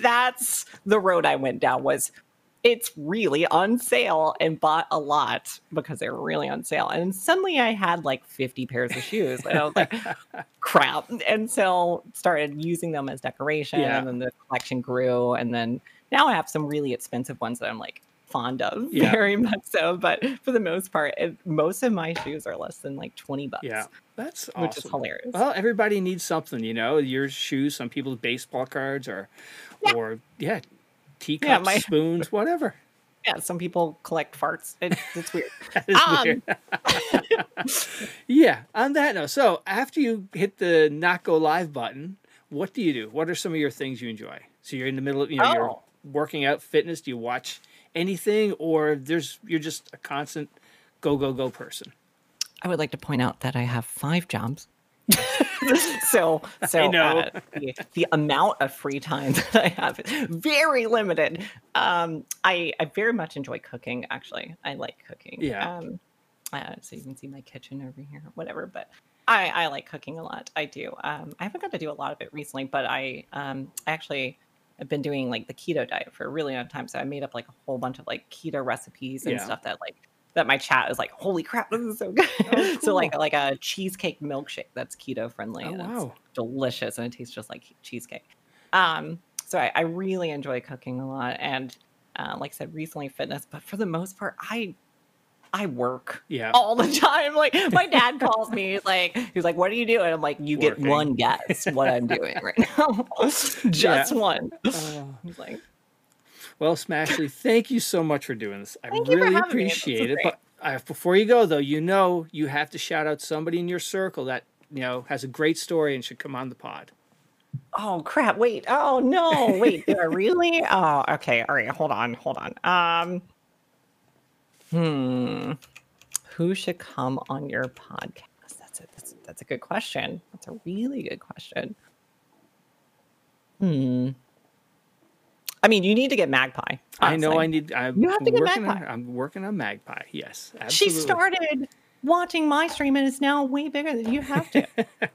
That's the road I went down was it's really on sale and bought a lot because they were really on sale. And suddenly I had like 50 pairs of shoes. And I was like, crap. And so started using them as decoration Yeah. and then the collection grew. And then now I have some really expensive ones that I'm like fond of Yeah. very much so. But for the most part, it, most of my shoes are less than like 20 bucks. Yeah. That's Which is hilarious. Well, everybody needs something, you know. Your shoes, some people's baseball cards, or, Yeah. or yeah, teacups, my- spoons, whatever. yeah, some people collect farts. It, it's weird. That is Um, weird. yeah. On that note, so after you hit the not go live button, what do you do? What are some of your things you enjoy? So you're in the middle of, you know, you're Oh. working out, fitness. Do you watch anything, or there's you're just a constant go go go person? I would like to point out that I have five jobs. so, so know. Uh, the, the amount of free time that I have is very limited. Um, I I very much enjoy cooking. Actually, I like cooking. Yeah. Um, uh, so you can see my kitchen over here, whatever. But I I like cooking a lot. I do. Um, I haven't got to do a lot of it recently, but I um I actually. I've been doing like the keto diet for a really long time, so I made up like a whole bunch of like keto recipes and Yeah. stuff that like that my chat is like, holy crap, this is so good. Oh, so like like a cheesecake milkshake that's keto friendly. Oh, and it's wow. delicious and it tastes just like cheesecake. Um, so I, I really enjoy cooking a lot, and uh, like I said, recently fitness. But for the most part, I I work Yeah. all the time. Like my dad calls me, he's like he's like, "What are you doing?" I'm like, "You get one guess what I'm doing right now, just one." Oh. He's like, Well, Smashley, thank you so much for doing this. I Thank really having me. This was appreciate it. But uh, before you go, though, you know you have to shout out somebody in your circle that you know has a great story and should come on the pod. Oh crap! Wait. Oh no! Wait. Really? Oh, okay. All right. Hold on. Hold on. Um. Hmm. Who should come on your podcast? That's a that's, that's a good question. That's a really good question. Hmm. I mean, you need to get Magpie. I know I need. I'm You have to get working on. Magpie. I'm working on Magpie. Yes, absolutely. She started watching my stream and is now way bigger than you have to. like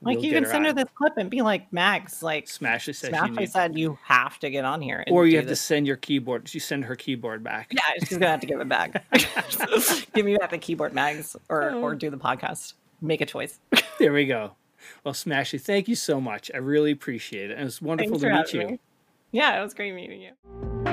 We'll you can send her on. this clip and be like, Mags, like Smashley says you said you have to get on here. And or you have to send your keyboard. You send her keyboard back. Yeah, she's gonna have to give it back. give me back the keyboard mags, or Oh. or do the podcast. Make a choice. There we go. Well, Smashy, thank you so much. I really appreciate it. And it was wonderful Thanks to meet you. me. Yeah, it was great meeting you.